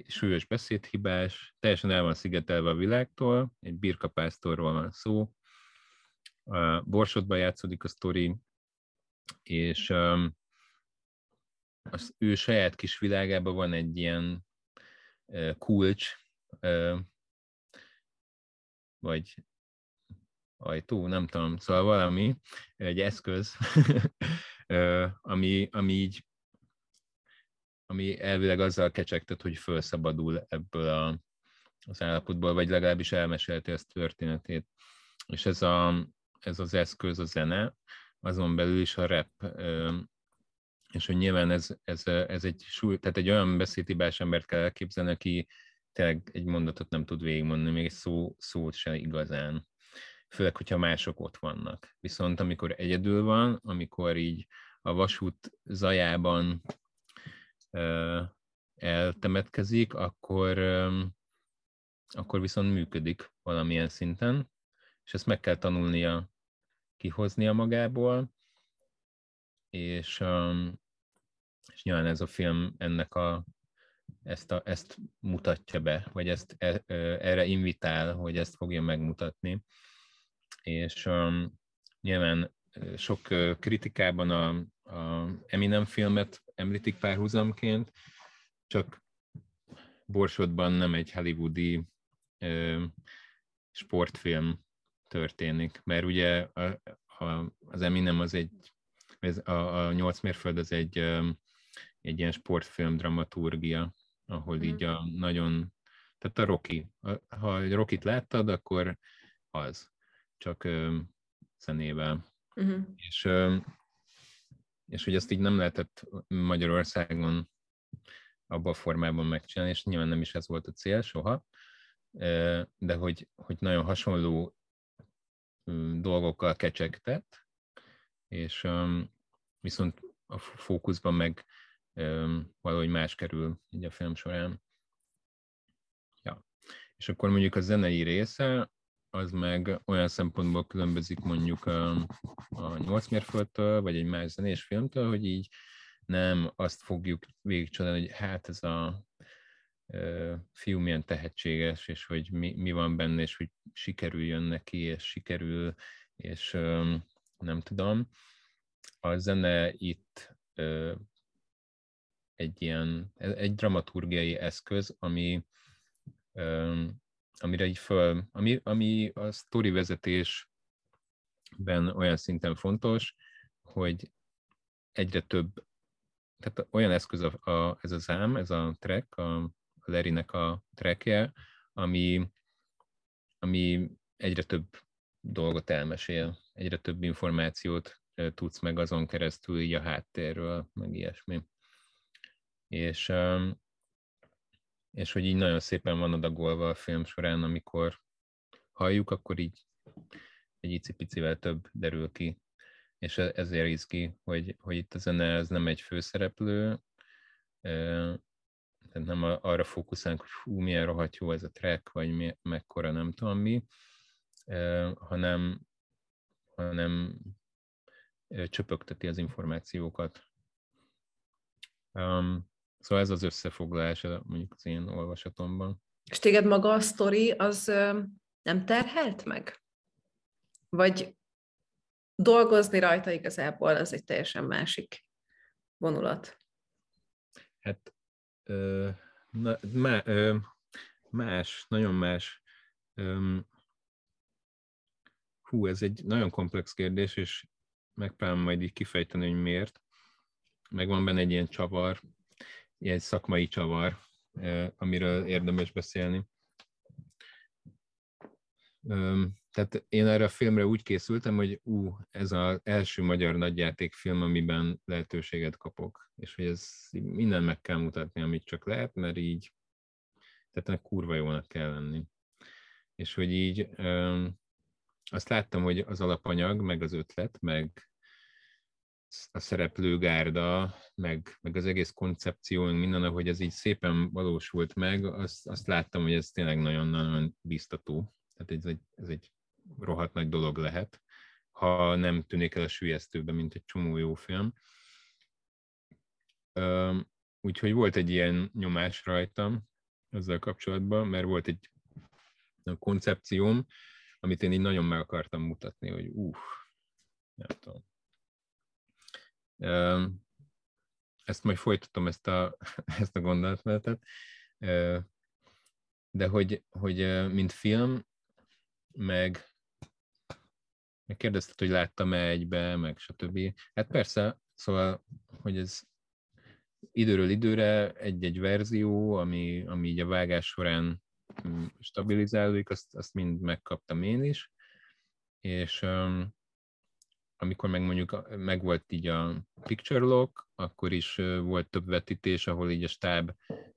Speaker 2: súlyos beszédhibás, teljesen el van szigetelve a világtól, egy birkapásztorról van szó, Borsodban játszódik a sztori, és az ő saját kis világában van egy ilyen kulcs, vagy ajtó, nem tudom, szóval valami, egy eszköz, ami, ami így ami elvileg azzal kecsegtet, hogy felszabadul ebből a, az állapotból, vagy legalábbis elmesélte ezt történetét. És ez, a, ez az eszköz a zene, azon belül is a rap, és hogy nyilván ez, ez, ez egy, súly, tehát egy olyan beszédhibás embert kell elképzelni, aki tényleg egy mondatot nem tud végigmondani, még egy szó, szót se igazán. Főleg, hogyha mások ott vannak. Viszont amikor egyedül van, amikor így a vasút zajában ö, eltemetkezik, akkor, ö, akkor viszont működik valamilyen szinten, és ezt meg kell tanulnia kihoznia magából, és, és nyilván ez a film ennek a ezt, a, ezt mutatja be, vagy ezt e, erre invitál, hogy ezt fogja megmutatni. és um, nyilván sok kritikában a, a Eminem filmet említik párhuzamként, csak Borsodban nem egy hollywoodi ö, sportfilm történik, mert ugye a, a, az Eminem az egy, a, a nyolc mérföld az egy, egy ilyen sportfilm dramaturgia, ahol így a nagyon, tehát a Rocky, ha a Rocky-t láttad, akkor az, csak zenével. Uh-huh. És, és hogy ezt így nem lehetett Magyarországon abban a formában megcsinálni, és nyilván nem is ez volt a cél soha, de hogy, hogy nagyon hasonló dolgokkal kecsegtett, és viszont a fókuszban meg valahogy más kerül így a film során. Ja. És akkor mondjuk a zenei része, az meg olyan szempontból különbözik mondjuk a, a 8 mérföldtől, vagy egy más zenés filmtől, hogy így nem azt fogjuk végigcsinálni, hogy hát ez a e, fiú milyen tehetséges, és hogy mi, mi van benne, és hogy sikerüljön neki, és sikerül, és e, nem tudom. A zene itt e, egy ilyen, egy dramaturgiai eszköz, ami amire így föl, ami, ami a sztori vezetésben olyan szinten fontos, hogy egyre több, tehát olyan eszköz a, a, ez a zám, ez a track, a, a Larrynek a trackje, ami, ami egyre több dolgot elmesél, egyre több információt tudsz meg azon keresztül így a háttérről, meg ilyesmi. És és hogy így nagyon szépen van adagolva a film során, amikor halljuk, akkor így egy icipicivel több derül ki, és e-, ezért izgi, hogy, hogy itt a zene ez nem egy főszereplő, tehát nem arra fókuszálunk, hogy hú, milyen rohadt jó ez a track, vagy mi, mekkora nem tudom mi, hanem, hanem csöpögteti az információkat. Um, Szóval ez az összefoglalás mondjuk az én olvasatomban.
Speaker 1: És téged maga a sztori az nem terhelt meg? Vagy dolgozni rajta igazából az egy teljesen másik vonulat?
Speaker 2: Hát ö, na, má, ö, más, nagyon más. Ö, hú, ez egy nagyon komplex kérdés, és megpróbálom majd így kifejteni, hogy miért. Megvan benne egy ilyen csavar, ilyen szakmai csavar, amiről érdemes beszélni. Tehát én erre a filmre úgy készültem, hogy ú, ez az első magyar nagyjátékfilm, amiben lehetőséget kapok, és hogy ez minden meg kell mutatni, amit csak lehet, mert így, tehát ennek kurva jónak kell lenni. És hogy így azt láttam, hogy az alapanyag, meg az ötlet, meg a szereplőgárda, meg, meg az egész koncepció, minden, ahogy ez így szépen valósult meg, azt, azt láttam, hogy ez tényleg nagyon-nagyon biztató. Tehát ez egy, ez egy rohadt nagy dolog lehet, ha nem tűnik el a sülyeztőbe, mint egy csomó jó film. Úgyhogy volt egy ilyen nyomás rajtam ezzel kapcsolatban, mert volt egy koncepcióm, amit én így nagyon meg akartam mutatni, hogy uff, nem tudom, ezt majd folytatom, ezt a, ezt a gondolatmenetet, de hogy, hogy mint film, meg, meg kérdezted, hogy láttam-e egybe, meg stb. Hát persze, szóval, hogy ez időről időre egy-egy verzió, ami, ami így a vágás során mm, stabilizálódik, azt, azt mind megkaptam én is, és amikor meg mondjuk megvolt így a picture lock, akkor is volt több vetítés, ahol így a stáb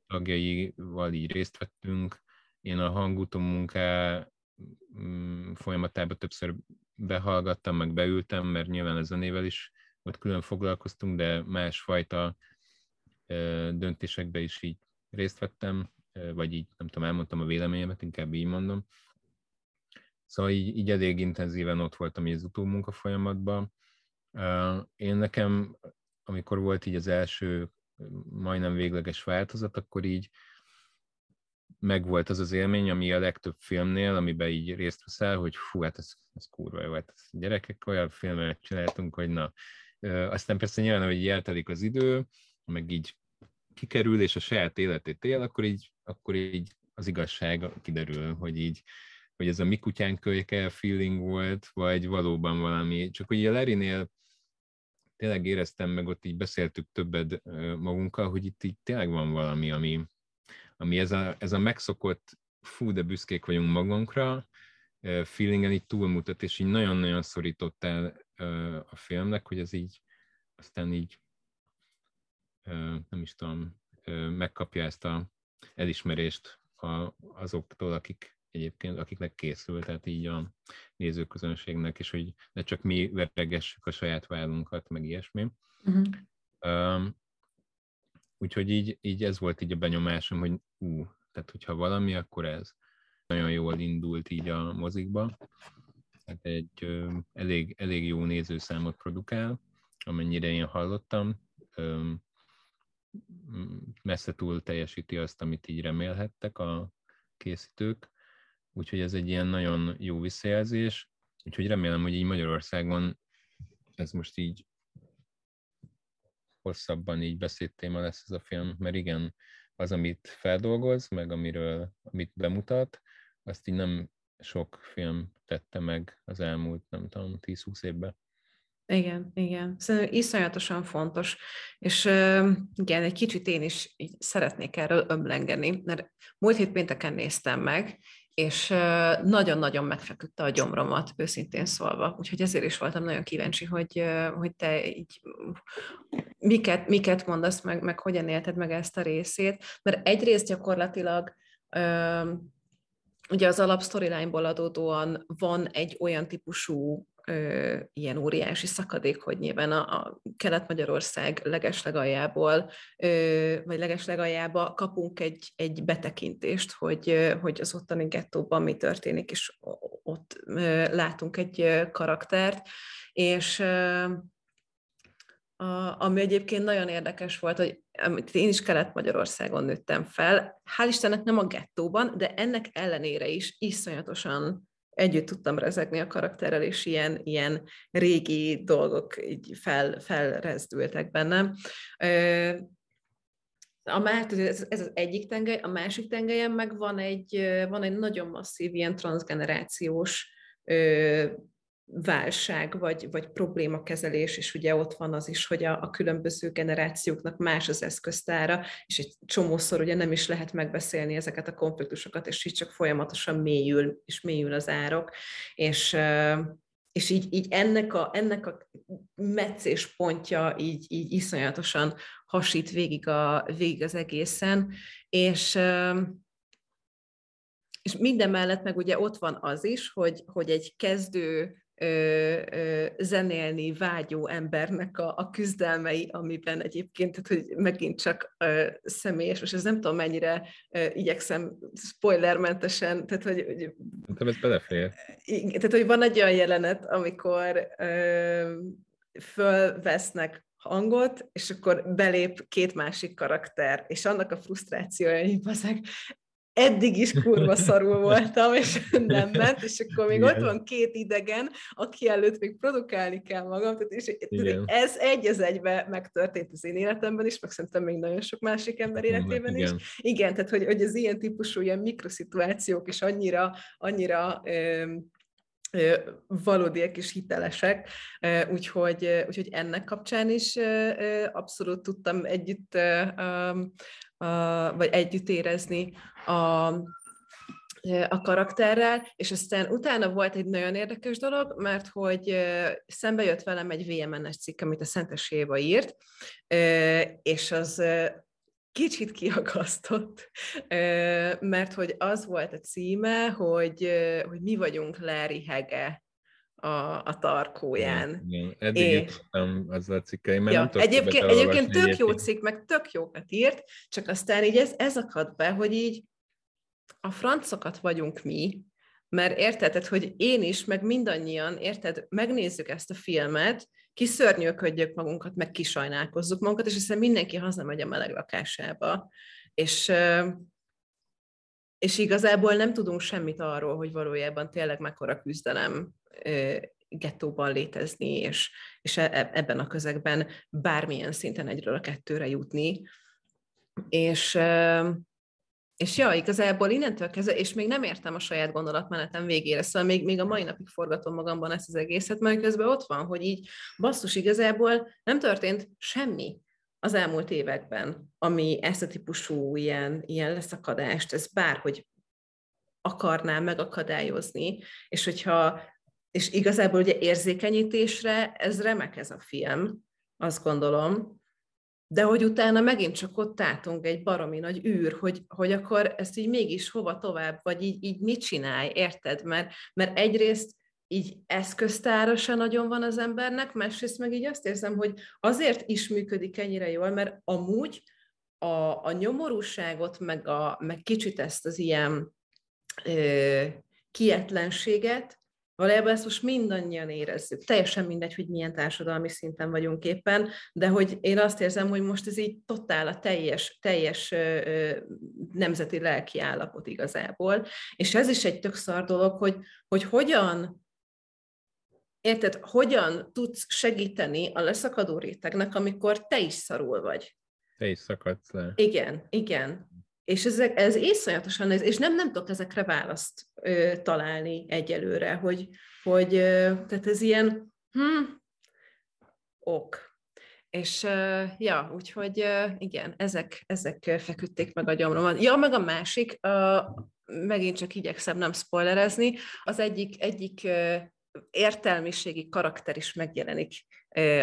Speaker 2: tagjaival így részt vettünk. Én a hangutó munká mm, folyamatában többször behallgattam, meg beültem, mert nyilván a zenével is ott külön foglalkoztunk, de másfajta döntésekbe is így részt vettem, vagy így nem tudom, elmondtam a véleményemet, inkább így mondom. Szóval így, így elég intenzíven ott voltam így az utómunka folyamatban. Én nekem, amikor volt így az első majdnem végleges változat, akkor így megvolt az az élmény, ami a legtöbb filmnél, amiben így részt veszel, hogy fú, hát ez, ez kurva jó, hát ez gyerekek olyan filmet csináltunk, hogy na. Aztán persze nyilván, hogy eltelik az idő, meg így kikerül, és a saját életét él, akkor így, akkor így az igazság kiderül, hogy így, hogy ez a mi kutyánk kölyke feeling volt, vagy valóban valami. Csak hogy a Lerinél tényleg éreztem, meg ott így beszéltük többet magunkkal, hogy itt így tényleg van valami, ami, ami ez a, ez a megszokott, fú, de büszkék vagyunk magunkra, feelingen így túlmutat, és így nagyon-nagyon szorított el a filmnek, hogy ez így aztán így nem is tudom, megkapja ezt a elismerést azoktól, akik egyébként, akiknek készül, tehát így a nézőközönségnek, és hogy ne csak mi veregessük a saját vállunkat, meg ilyesmi. Uh-huh. Um, úgyhogy így, így ez volt így a benyomásom, hogy ú, tehát hogyha valami, akkor ez. Nagyon jól indult így a mozikba. Tehát egy ö, elég, elég jó nézőszámot produkál, amennyire én hallottam. Ö, messze túl teljesíti azt, amit így remélhettek a készítők úgyhogy ez egy ilyen nagyon jó visszajelzés, úgyhogy remélem, hogy így Magyarországon ez most így hosszabban így beszédtéma lesz ez a film, mert igen, az, amit feldolgoz, meg amiről, amit bemutat, azt így nem sok film tette meg az elmúlt, nem tudom, 10-20 évben.
Speaker 1: Igen, igen. Szerintem iszonyatosan fontos, és igen, egy kicsit én is így szeretnék erről ömlengeni, mert múlt hét pénteken néztem meg, és nagyon-nagyon megfeküdte a gyomromat, őszintén szólva. Úgyhogy ezért is voltam nagyon kíváncsi, hogy, hogy te így miket, miket mondasz meg, meg hogyan élted meg ezt a részét. Mert egyrészt gyakorlatilag ugye az alapstoryline-ból adódóan van egy olyan típusú ö, ilyen óriási szakadék, hogy nyilván a, a Kelet-Magyarország legeslegaljából, ö, vagy legeslegaljába kapunk egy, egy betekintést, hogy, hogy az ottani gettóban mi történik, és ott ö, látunk egy karaktert, és ö, a, ami egyébként nagyon érdekes volt, hogy én is Kelet-Magyarországon nőttem fel, hál' Istennek nem a gettóban, de ennek ellenére is iszonyatosan együtt tudtam rezegni a karakterrel, és ilyen, ilyen régi dolgok így fel, felrezdültek bennem. A már, ez, ez az egyik tengely, a másik tengelyen meg van egy, van egy nagyon masszív ilyen transgenerációs válság vagy, vagy problémakezelés, és ugye ott van az is, hogy a, a különböző generációknak más az eszköztára, és egy csomószor ugye nem is lehet megbeszélni ezeket a konfliktusokat, és így csak folyamatosan mélyül, és mélyül az árok, és, és így, így ennek, a, ennek a meccés pontja így, így iszonyatosan hasít végig, a, végig az egészen, és és minden mellett meg ugye ott van az is, hogy, hogy egy kezdő ö, ö, zenélni vágyó embernek a, a küzdelmei, amiben egyébként, tehát, hogy megint csak ö, személyes, és ez nem tudom mennyire ö, igyekszem spoilermentesen, tehát hogy... hogy
Speaker 2: Szerintem ez belefér.
Speaker 1: Tehát, hogy van egy olyan jelenet, amikor ö, fölvesznek hangot, és akkor belép két másik karakter, és annak a frusztrációja, hogy bazeg, eddig is kurva szarul voltam, és nem ment, és akkor még Igen. ott van két idegen, aki előtt még produkálni kell magam, tehát és Igen. ez egy az egybe megtörtént az én életemben is, meg szerintem még nagyon sok másik ember életében Igen. is. Igen, tehát hogy, hogy az ilyen típusú ilyen mikroszituációk is annyira, annyira valódiak és hitelesek, úgyhogy, úgyhogy ennek kapcsán is abszolút tudtam együtt vagy együtt érezni a, a karakterrel, és aztán utána volt egy nagyon érdekes dolog, mert hogy szembe jött velem egy VMN-es cikk, amit a Szentes Éva írt, és az kicsit kiagasztott, mert hogy az volt a címe, hogy, hogy mi vagyunk Larry Hege a, a tarkóján.
Speaker 2: Igen, eddig és... jutottam azzal a cikkeim, ja,
Speaker 1: nem egyébként, egyébként tök jó cikk, meg tök jókat írt, csak aztán így ez, ez akadt be, hogy így a francokat vagyunk mi, mert érted, tehát, hogy én is, meg mindannyian, érted, megnézzük ezt a filmet, kiszörnyűködjük magunkat, meg kisajnálkozzuk magunkat, és aztán mindenki hazamegy a meleg lakásába. És és igazából nem tudunk semmit arról, hogy valójában tényleg mekkora küzdelem gettóban létezni, és, és e, e, ebben a közegben bármilyen szinten egyről a kettőre jutni. És, és ja, igazából innentől kezdve, és még nem értem a saját gondolatmenetem végére, szóval még, még a mai napig forgatom magamban ezt az egészet, mert közben ott van, hogy így basszus, igazából nem történt semmi az elmúlt években, ami ezt a típusú ilyen, ilyen leszakadást, ez bárhogy akarná megakadályozni, és hogyha, és igazából ugye érzékenyítésre ez remek ez a film, azt gondolom, de hogy utána megint csak ott álltunk egy baromi nagy űr, hogy, hogy akkor ezt így mégis hova tovább, vagy így, így mit csinálj, érted? Mert, mert egyrészt így eszköztára nagyon van az embernek, másrészt meg így azt érzem, hogy azért is működik ennyire jól, mert amúgy a, a nyomorúságot, meg, a, meg kicsit ezt az ilyen ö, kietlenséget, Valójában ezt most mindannyian érezzük. Teljesen mindegy, hogy milyen társadalmi szinten vagyunk éppen, de hogy én azt érzem, hogy most ez így totál a teljes, teljes nemzeti lelki állapot igazából. És ez is egy tök szar dolog, hogy, hogy hogyan Érted, hogyan tudsz segíteni a leszakadó rétegnek, amikor te is szarul vagy?
Speaker 2: Te is szakadsz le.
Speaker 1: Igen, igen. És ez, ez észonyatosan, ez, és nem, nem tudok ezekre választ ö, találni egyelőre, hogy, hogy ö, tehát ez ilyen, hm, ok. És uh, ja, úgyhogy uh, igen, ezek, ezek feküdték meg a gyomromat. Ja, meg a másik, uh, megint csak igyekszem nem spoilerezni, az egyik, egyik értelmiségi karakter is megjelenik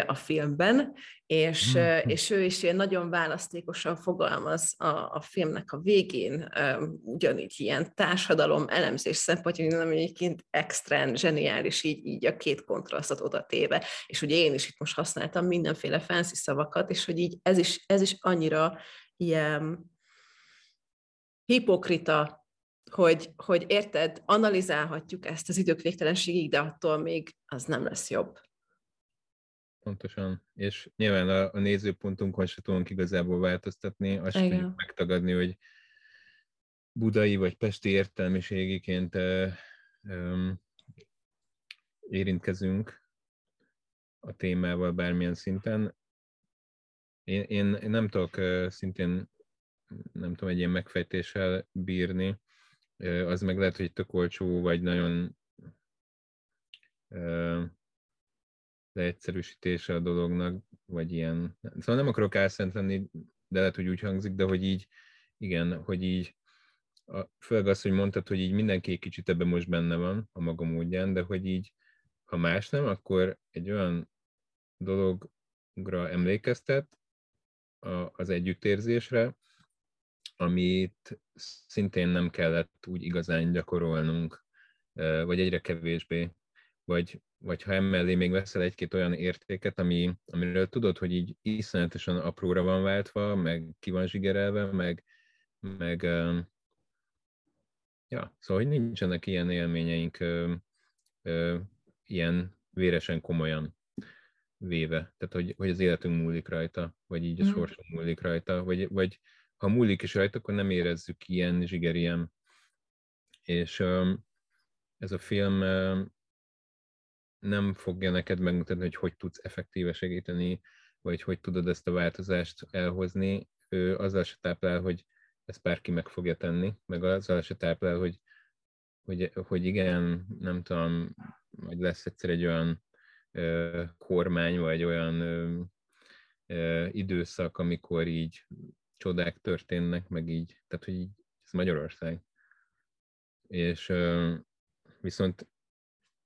Speaker 1: a filmben, és, mm. és ő is ilyen nagyon választékosan fogalmaz a, a filmnek a végén, ugyanígy ilyen társadalom elemzés szempontjából, ami egyébként extrán zseniális, így, így a két kontrasztot oda téve. És ugye én is itt most használtam mindenféle fancy szavakat, és hogy így ez is, ez is annyira ilyen hipokrita hogy, hogy érted, analizálhatjuk ezt az idők végtelenségig, de attól még az nem lesz jobb.
Speaker 2: Pontosan. És nyilván a, a nézőpontunkon se tudunk igazából változtatni, azt Igen. tudjuk megtagadni, hogy budai vagy pesti értelmiségiként ö, ö, érintkezünk a témával bármilyen szinten. Én, én, én nem tudok uh, szintén, nem tudom, egy ilyen megfejtéssel bírni, az meg lehet, hogy tök olcsó, vagy nagyon leegyszerűsítése a dolognak, vagy ilyen. Szóval nem akarok álszent lenni, de lehet, hogy úgy hangzik, de hogy így, igen, hogy így, a, főleg az, hogy mondtad, hogy így mindenki egy kicsit ebben most benne van a maga módján, de hogy így, ha más nem, akkor egy olyan dologra emlékeztet a, az együttérzésre, amit szintén nem kellett úgy igazán gyakorolnunk, vagy egyre kevésbé, vagy, vagy ha emellé még veszel egy-két olyan értéket, ami, amiről tudod, hogy így iszonyatosan apróra van váltva, meg ki van zsigerelve, meg, meg ja, szóval, hogy nincsenek ilyen élményeink ilyen véresen komolyan véve. Tehát, hogy, hogy az életünk múlik rajta, vagy így a mm. sorsunk múlik rajta, vagy, vagy ha múlik is rajta, akkor nem érezzük ilyen zsigerien. És ez a film nem fogja neked megmutatni, hogy hogy tudsz effektíve segíteni, vagy hogy tudod ezt a változást elhozni. Ő azzal se táplál, hogy ezt bárki meg fogja tenni, meg azzal se táplál, hogy, hogy, hogy igen, nem tudom, hogy lesz egyszer egy olyan ö, kormány, vagy olyan ö, ö, időszak, amikor így csodák történnek, meg így, tehát hogy így, ez Magyarország. És viszont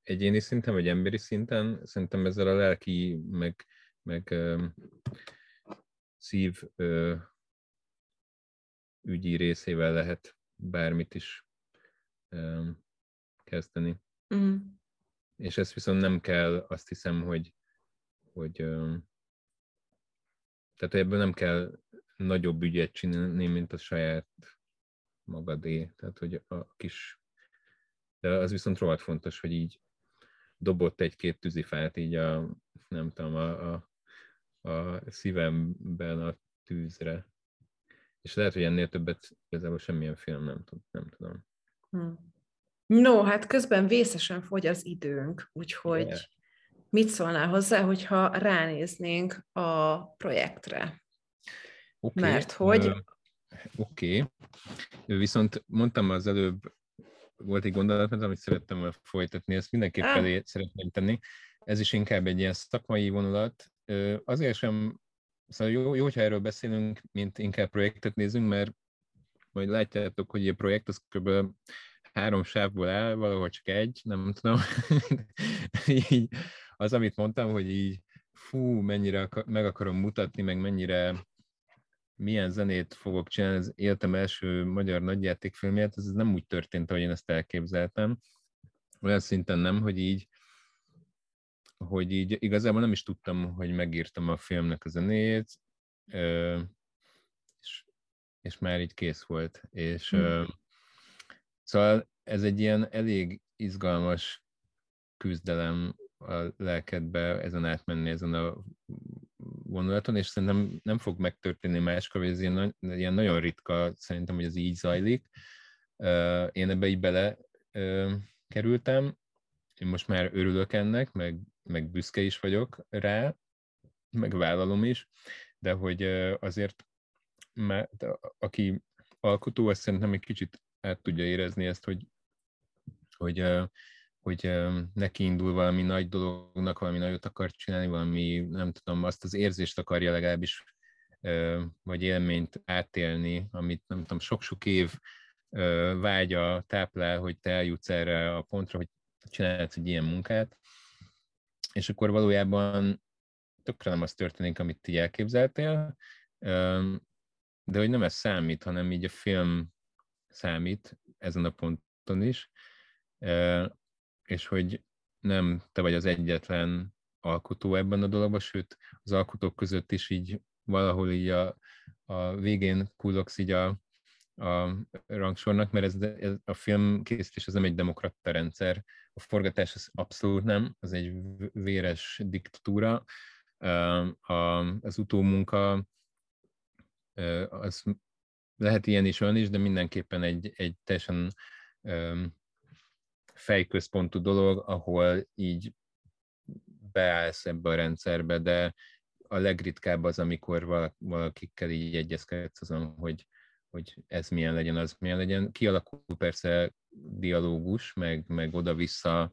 Speaker 2: egyéni szinten, vagy emberi szinten szerintem ezzel a lelki, meg, meg szív ügyi részével lehet bármit is kezdeni. Mm. És ezt viszont nem kell, azt hiszem, hogy, hogy tehát ebből nem kell nagyobb ügyet csinálni, mint a saját magadé. Tehát, hogy a kis... De az viszont rohadt fontos, hogy így dobott egy-két tűzifát így a, nem tudom, a, a, a szívemben a tűzre. és lehet, hogy ennél többet igazából semmilyen film nem, tud, nem tudom.
Speaker 1: Hm. No, hát közben vészesen fogy az időnk, úgyhogy yeah. mit szólnál hozzá, hogyha ránéznénk a projektre?
Speaker 2: Okay.
Speaker 1: Mert hogy...
Speaker 2: Oké. Okay. Viszont mondtam az előbb, volt egy gondolat, amit szerettem volna folytatni, ezt mindenképp ah. felé szeretném tenni. Ez is inkább egy ilyen szakmai vonulat. Azért sem, szóval jó, jó hogyha erről beszélünk, mint inkább projektet nézünk, mert majd látjátok, hogy a projekt az kb három sávból áll, valahol csak egy, nem tudom. így, az, amit mondtam, hogy így fú, mennyire akar, meg akarom mutatni, meg mennyire milyen zenét fogok csinálni, az életem első magyar nagyjátékfilmjét, ez nem úgy történt, ahogy én ezt elképzeltem. Olyan szinten nem, hogy így, hogy így igazából nem is tudtam, hogy megírtam a filmnek a zenéjét, és, és már így kész volt. És hmm. Szóval ez egy ilyen elég izgalmas küzdelem a lelkedbe ezen átmenni, ezen a vonulaton, és szerintem nem fog megtörténni máskor, ez ilyen, ilyen nagyon ritka, szerintem, hogy ez így zajlik. Én ebbe így bele kerültem, én most már örülök ennek, meg, meg büszke is vagyok rá, meg vállalom is, de hogy azért már, aki alkotó, azt szerintem egy kicsit át tudja érezni ezt, hogy, hogy, hogy neki indul valami nagy dolognak, valami nagyot akar csinálni, valami, nem tudom, azt az érzést akarja legalábbis, vagy élményt átélni, amit nem tudom, sok-sok év vágya táplál, hogy te eljutsz erre a pontra, hogy csinálsz egy ilyen munkát, és akkor valójában tökre nem az történik, amit ti elképzeltél, de hogy nem ez számít, hanem így a film számít ezen a ponton is, és hogy nem te vagy az egyetlen alkotó ebben a dologban, sőt az alkotók között is így valahol így a, a végén kullogsz így a, a rangsornak, mert ez, ez a film készítés az nem egy demokrata rendszer, a forgatás az abszolút nem, az egy véres diktatúra, a, az utómunka az lehet ilyen is, olyan is, de mindenképpen egy, egy teljesen fejközpontú dolog, ahol így beállsz ebbe a rendszerbe, de a legritkább az, amikor valakikkel így egyezkedsz azon, hogy, hogy ez milyen legyen, az milyen legyen. Kialakul persze dialógus, meg, meg oda-vissza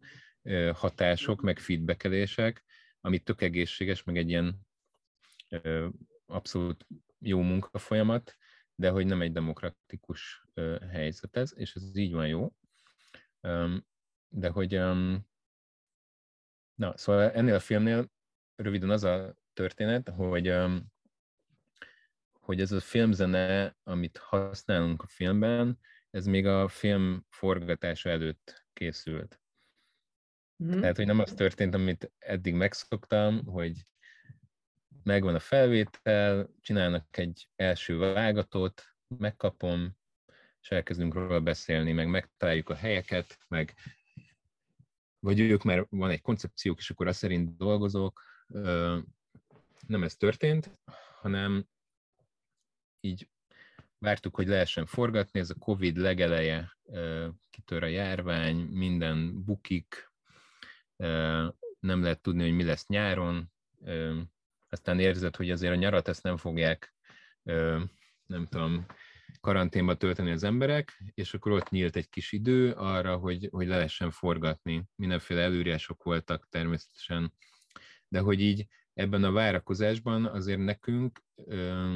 Speaker 2: hatások, meg feedbackelések, amit tök egészséges, meg egy ilyen abszolút jó munkafolyamat, de hogy nem egy demokratikus helyzet ez, és ez így van jó. De hogy, na, szóval ennél a filmnél röviden az a történet, hogy, hogy ez a filmzene, amit használunk a filmben, ez még a film forgatása előtt készült. Mm-hmm. Tehát, hogy nem az történt, amit eddig megszoktam, hogy megvan a felvétel, csinálnak egy első vágatot, megkapom, és elkezdünk róla beszélni, meg megtaláljuk a helyeket, meg vagy ők már van egy koncepciók, és akkor azt szerint dolgozok. Nem ez történt, hanem így vártuk, hogy lehessen forgatni, ez a Covid legeleje, kitör a járvány, minden bukik, nem lehet tudni, hogy mi lesz nyáron, aztán érzed, hogy azért a nyarat ezt nem fogják, nem tudom, karanténba tölteni az emberek, és akkor ott nyílt egy kis idő arra, hogy, hogy le lehessen forgatni. Mindenféle előírások voltak természetesen, de hogy így ebben a várakozásban azért nekünk ö,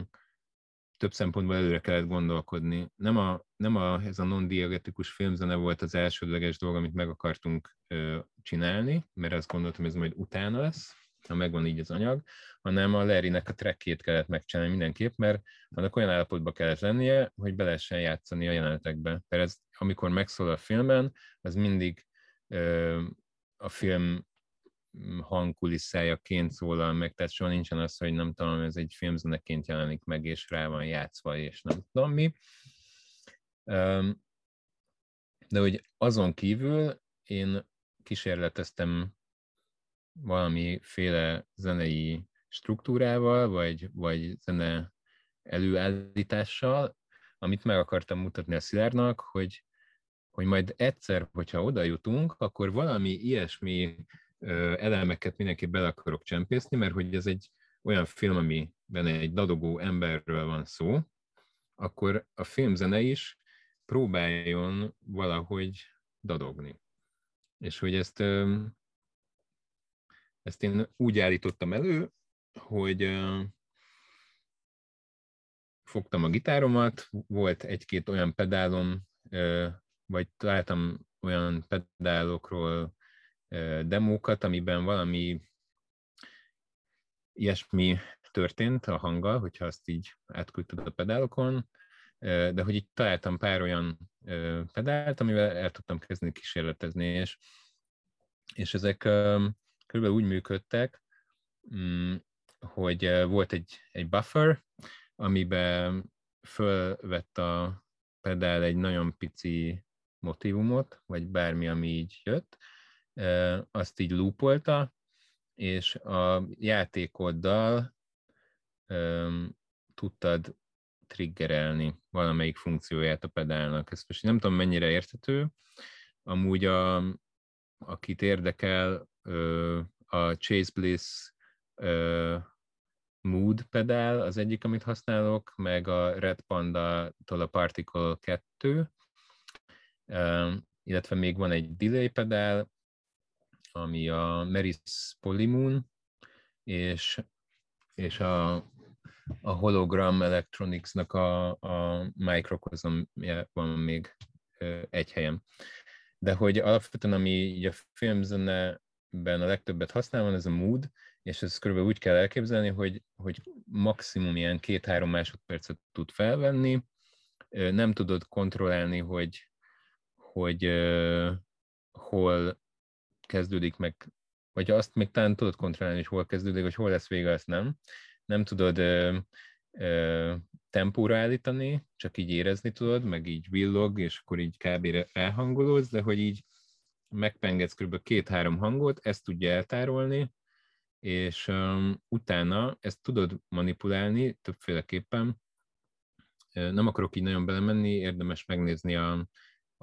Speaker 2: több szempontból előre kellett gondolkodni. Nem, a, nem a, ez a non-diegetikus filmzene volt az elsődleges dolog, amit meg akartunk ö, csinálni, mert azt gondoltam, ez majd utána lesz, ha megvan így az anyag, hanem a Larrynek a trackjét kellett megcsinálni mindenképp, mert annak olyan állapotban kellett lennie, hogy be lehessen játszani a jelenetekbe. Mert ez, amikor megszól a filmben, az mindig ö, a film hangkulisszájaként szólal meg, tehát soha nincsen az, hogy nem tudom, ez egy filmzeneként jelenik meg, és rá van játszva, és nem tudom mi. De hogy azon kívül én kísérleteztem valamiféle zenei struktúrával, vagy, vagy zene előállítással, amit meg akartam mutatni a Szilárdnak, hogy, hogy majd egyszer, hogyha oda jutunk, akkor valami ilyesmi elemeket mindenki bele akarok csempészni, mert hogy ez egy olyan film, amiben egy dadogó emberről van szó, akkor a filmzene is próbáljon valahogy dadogni. És hogy ezt, ezt én úgy állítottam elő, hogy fogtam a gitáromat, volt egy-két olyan pedálom, vagy találtam olyan pedálokról demókat, amiben valami ilyesmi történt a hanggal, hogyha azt így átküldted a pedálokon, de hogy így találtam pár olyan pedált, amivel el tudtam kezdeni kísérletezni, és, és ezek körülbelül úgy működtek, mm, hogy volt egy, egy buffer, amiben fölvett a pedál egy nagyon pici motivumot, vagy bármi, ami így jött, azt így loopolta, és a játékoddal tudtad triggerelni valamelyik funkcióját a pedálnak. Ezt most nem tudom mennyire érthető. Amúgy a, akit érdekel, a Chase Bliss Mood pedál az egyik, amit használok, meg a Red Panda-tól a Particle 2, illetve még van egy delay pedál, ami a Meris Polymoon, és, és a, a Hologram Electronics-nak a, a Microcosm van még egy helyen. De hogy alapvetően, ami így a filmzeneben a legtöbbet használ, van ez a mood, és ez körülbelül úgy kell elképzelni, hogy, hogy maximum ilyen két-három másodpercet tud felvenni, nem tudod kontrollálni, hogy, hogy uh, hol kezdődik meg, vagy azt még talán tudod kontrollálni, hogy hol kezdődik, vagy hol lesz vége, azt nem. Nem tudod ö, ö, tempóra állítani, csak így érezni tudod, meg így villog, és akkor így kb. elhangolódsz, de hogy így megpengetsz kb. két-három hangot, ezt tudja eltárolni, és um, utána ezt tudod manipulálni többféleképpen. Nem akarok így nagyon belemenni, érdemes megnézni a,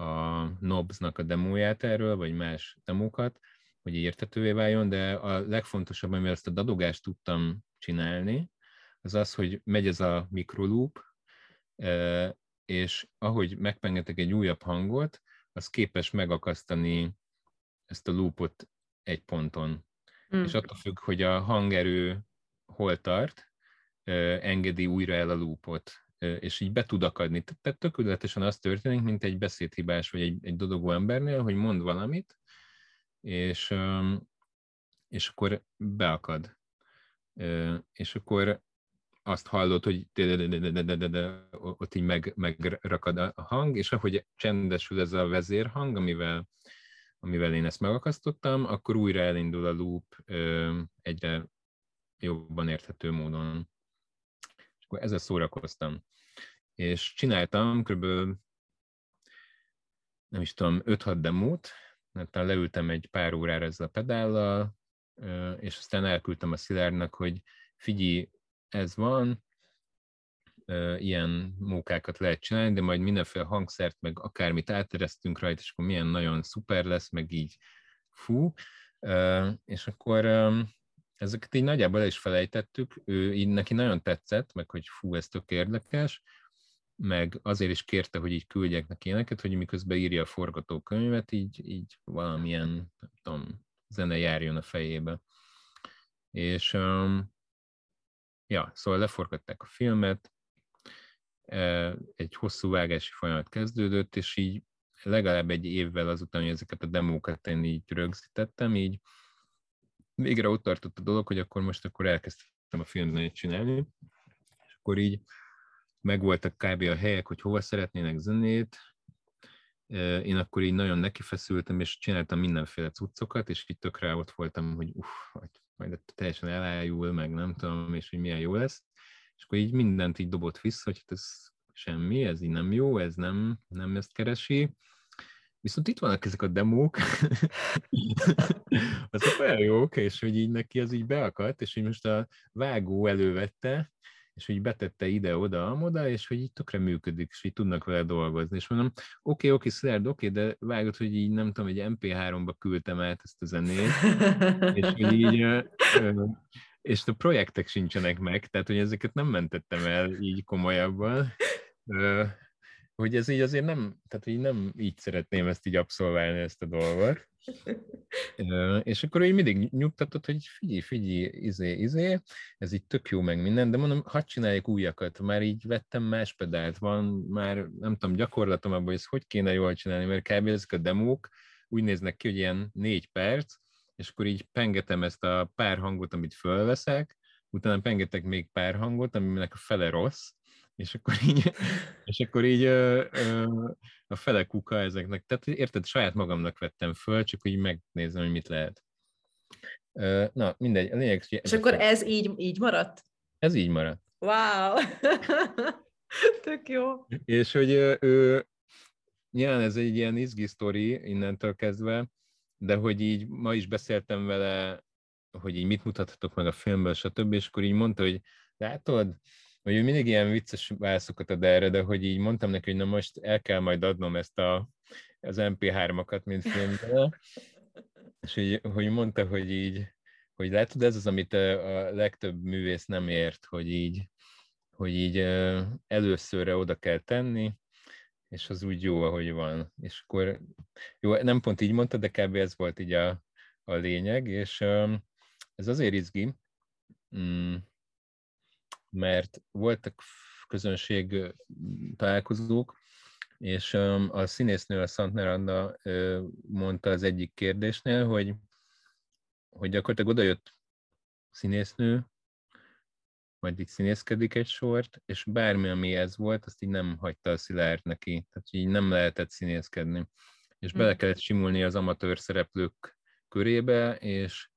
Speaker 2: a Nobs-nak a demóját erről, vagy más demókat, hogy értetővé váljon, de a legfontosabb, amivel ezt a dadogást tudtam csinálni, az az, hogy megy ez a mikroloop, e, és ahogy megpengetek egy újabb hangot, az képes megakasztani ezt a loopot egy ponton. Mm. És attól függ, hogy a hangerő hol tart, engedi újra el a loopot és így be tud akadni. Tehát tökéletesen az történik, mint egy beszédhibás, vagy egy, egy dodogó embernél, hogy mond valamit, és, és akkor beakad. És akkor azt hallod, hogy ott így meg, megrakad a hang, és ahogy csendesül ez a vezérhang, amivel, amivel én ezt megakasztottam, akkor újra elindul a loop egyre jobban érthető módon akkor ezzel szórakoztam. És csináltam kb. nem is tudom, 5-6 demót, mert leültem egy pár órára ezzel a pedállal, és aztán elküldtem a Szilárdnak, hogy figyelj, ez van, ilyen mókákat lehet csinálni, de majd mindenféle hangszert, meg akármit áteresztünk rajta, és akkor milyen nagyon szuper lesz, meg így fú. És akkor ezeket így nagyjából is felejtettük, ő így neki nagyon tetszett, meg hogy fú, ez tök érdekes, meg azért is kérte, hogy így küldjek neki éneket, hogy miközben írja a forgatókönyvet, így, így valamilyen, nem tudom, zene járjon a fejébe. És um, ja, szóval leforgatták a filmet, egy hosszú vágási folyamat kezdődött, és így legalább egy évvel azután, hogy ezeket a demókat én így rögzítettem, így végre ott tartott a dolog, hogy akkor most akkor elkezdtem a filmzenét csinálni, és akkor így megvoltak kb. a helyek, hogy hova szeretnének zenét, én akkor így nagyon nekifeszültem, és csináltam mindenféle cuccokat, és így tökre ott voltam, hogy uff, majd teljesen elájul, meg nem tudom, és hogy milyen jó lesz. És akkor így mindent így dobott vissza, hogy hát ez semmi, ez így nem jó, ez nem, nem ezt keresi. Viszont itt vannak ezek a demók, azok olyan jók, és hogy így neki az így beakadt, és hogy most a vágó elővette, és így betette ide-oda, amoda, és hogy így tökre működik, és így tudnak vele dolgozni. És mondom, oké, okay, oké, okay, Szilárd, oké, okay, de vágod, hogy így nem tudom, egy MP3-ba küldtem át ezt a zenét, és hogy így, és a projektek sincsenek meg, tehát hogy ezeket nem mentettem el így komolyabban, hogy ez így azért nem, tehát így nem így szeretném ezt így abszolválni, ezt a dolgot. És akkor így mindig nyugtatott, hogy figyelj, figyelj, izé, izé, ez így tök jó meg minden, de mondom, hadd csináljuk újakat, már így vettem más pedált, van már, nem tudom, gyakorlatom abban, hogy ezt hogy kéne jól csinálni, mert kb. ezek a demók úgy néznek ki, hogy ilyen négy perc, és akkor így pengetem ezt a pár hangot, amit fölveszek, utána pengetek még pár hangot, aminek a fele rossz, és akkor így, és akkor így ö, ö, a fele kuka ezeknek. Tehát érted, saját magamnak vettem föl, csak úgy megnézem, hogy mit lehet. Ö, na, mindegy. A lényeg,
Speaker 1: és akkor ez így, így maradt?
Speaker 2: Ez így maradt.
Speaker 1: Wow! Tök jó.
Speaker 2: És hogy ő, nyilván ez egy ilyen izgi sztori innentől kezdve, de hogy így ma is beszéltem vele, hogy így mit mutathatok meg a filmből, stb. És akkor így mondta, hogy látod, hogy mindig ilyen vicces válaszokat ad erre, de hogy így mondtam neki, hogy na most el kell majd adnom ezt a, az MP3-akat, mint filmbe, és hogy, hogy mondta, hogy így, hogy látod, ez az, amit a legtöbb művész nem ért, hogy így, hogy így előszörre oda kell tenni, és az úgy jó, ahogy van. És akkor, jó, nem pont így mondta, de kb. ez volt így a, a lényeg, és ez azért izgi, mm, mert voltak közönség találkozók, és a színésznő, a Szantner Anna mondta az egyik kérdésnél, hogy, hogy gyakorlatilag odajött színésznő, majd így színészkedik egy sort, és bármi, ami ez volt, azt így nem hagyta a Szilárd neki, tehát így nem lehetett színészkedni. És bele hm. kellett simulni az amatőr szereplők körébe, és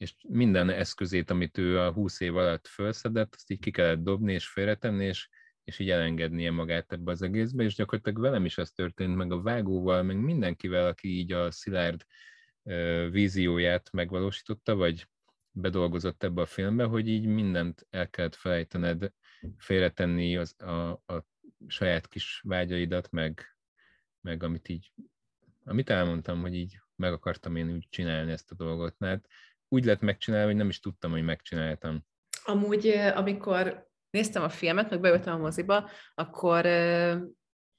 Speaker 2: és minden eszközét, amit ő a 20 év alatt felszedett, azt így ki kellett dobni és félretenni, és, és így elengednie magát ebbe az egészbe, és gyakorlatilag velem is ez történt, meg a vágóval, meg mindenkivel, aki így a Szilárd vízióját megvalósította, vagy bedolgozott ebbe a filmbe, hogy így mindent el kellett felejtened, félretenni az, a, a saját kis vágyaidat, meg, meg amit így, amit elmondtam, hogy így meg akartam én úgy csinálni ezt a dolgot. Hát úgy lett megcsinálni, hogy nem is tudtam, hogy megcsináltam.
Speaker 1: Amúgy, amikor néztem a filmet, meg beültem a moziba, akkor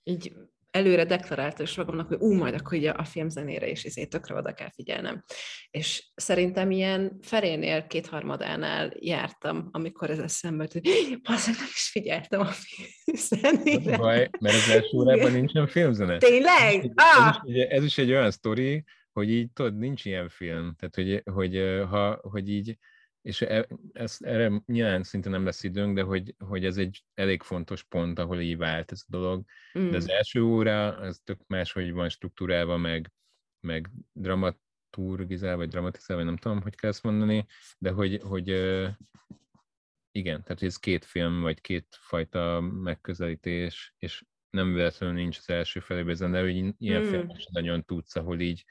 Speaker 1: így előre deklaráltam is magamnak, hogy ú, majd akkor ugye a filmzenére is izé tökre oda kell figyelnem. És szerintem ilyen felénél, kétharmadánál jártam, amikor ez eszembe jött, hogy bazdmeg nem is figyeltem a filmzenére.
Speaker 2: Baj, mert az első órában nincsen filmzene.
Speaker 1: Tényleg? Ez,
Speaker 2: ah! ez, is, ez is egy olyan sztori, hogy így tudod, nincs ilyen film, tehát hogy, hogy, ha, hogy így, és e, ez, erre nyilván szinte nem lesz időnk, de hogy, hogy ez egy elég fontos pont, ahol így vált ez a dolog. Mm. De az mm. első óra, az tök más, hogy van struktúrálva, meg, meg dramaturgizál, vagy dramatizál, vagy nem tudom, hogy kell ezt mondani, de hogy, hogy igen, tehát ez két film, vagy két fajta megközelítés, és nem véletlenül nincs az első felében de hogy ilyen mm. filmek nagyon tudsz, ahol így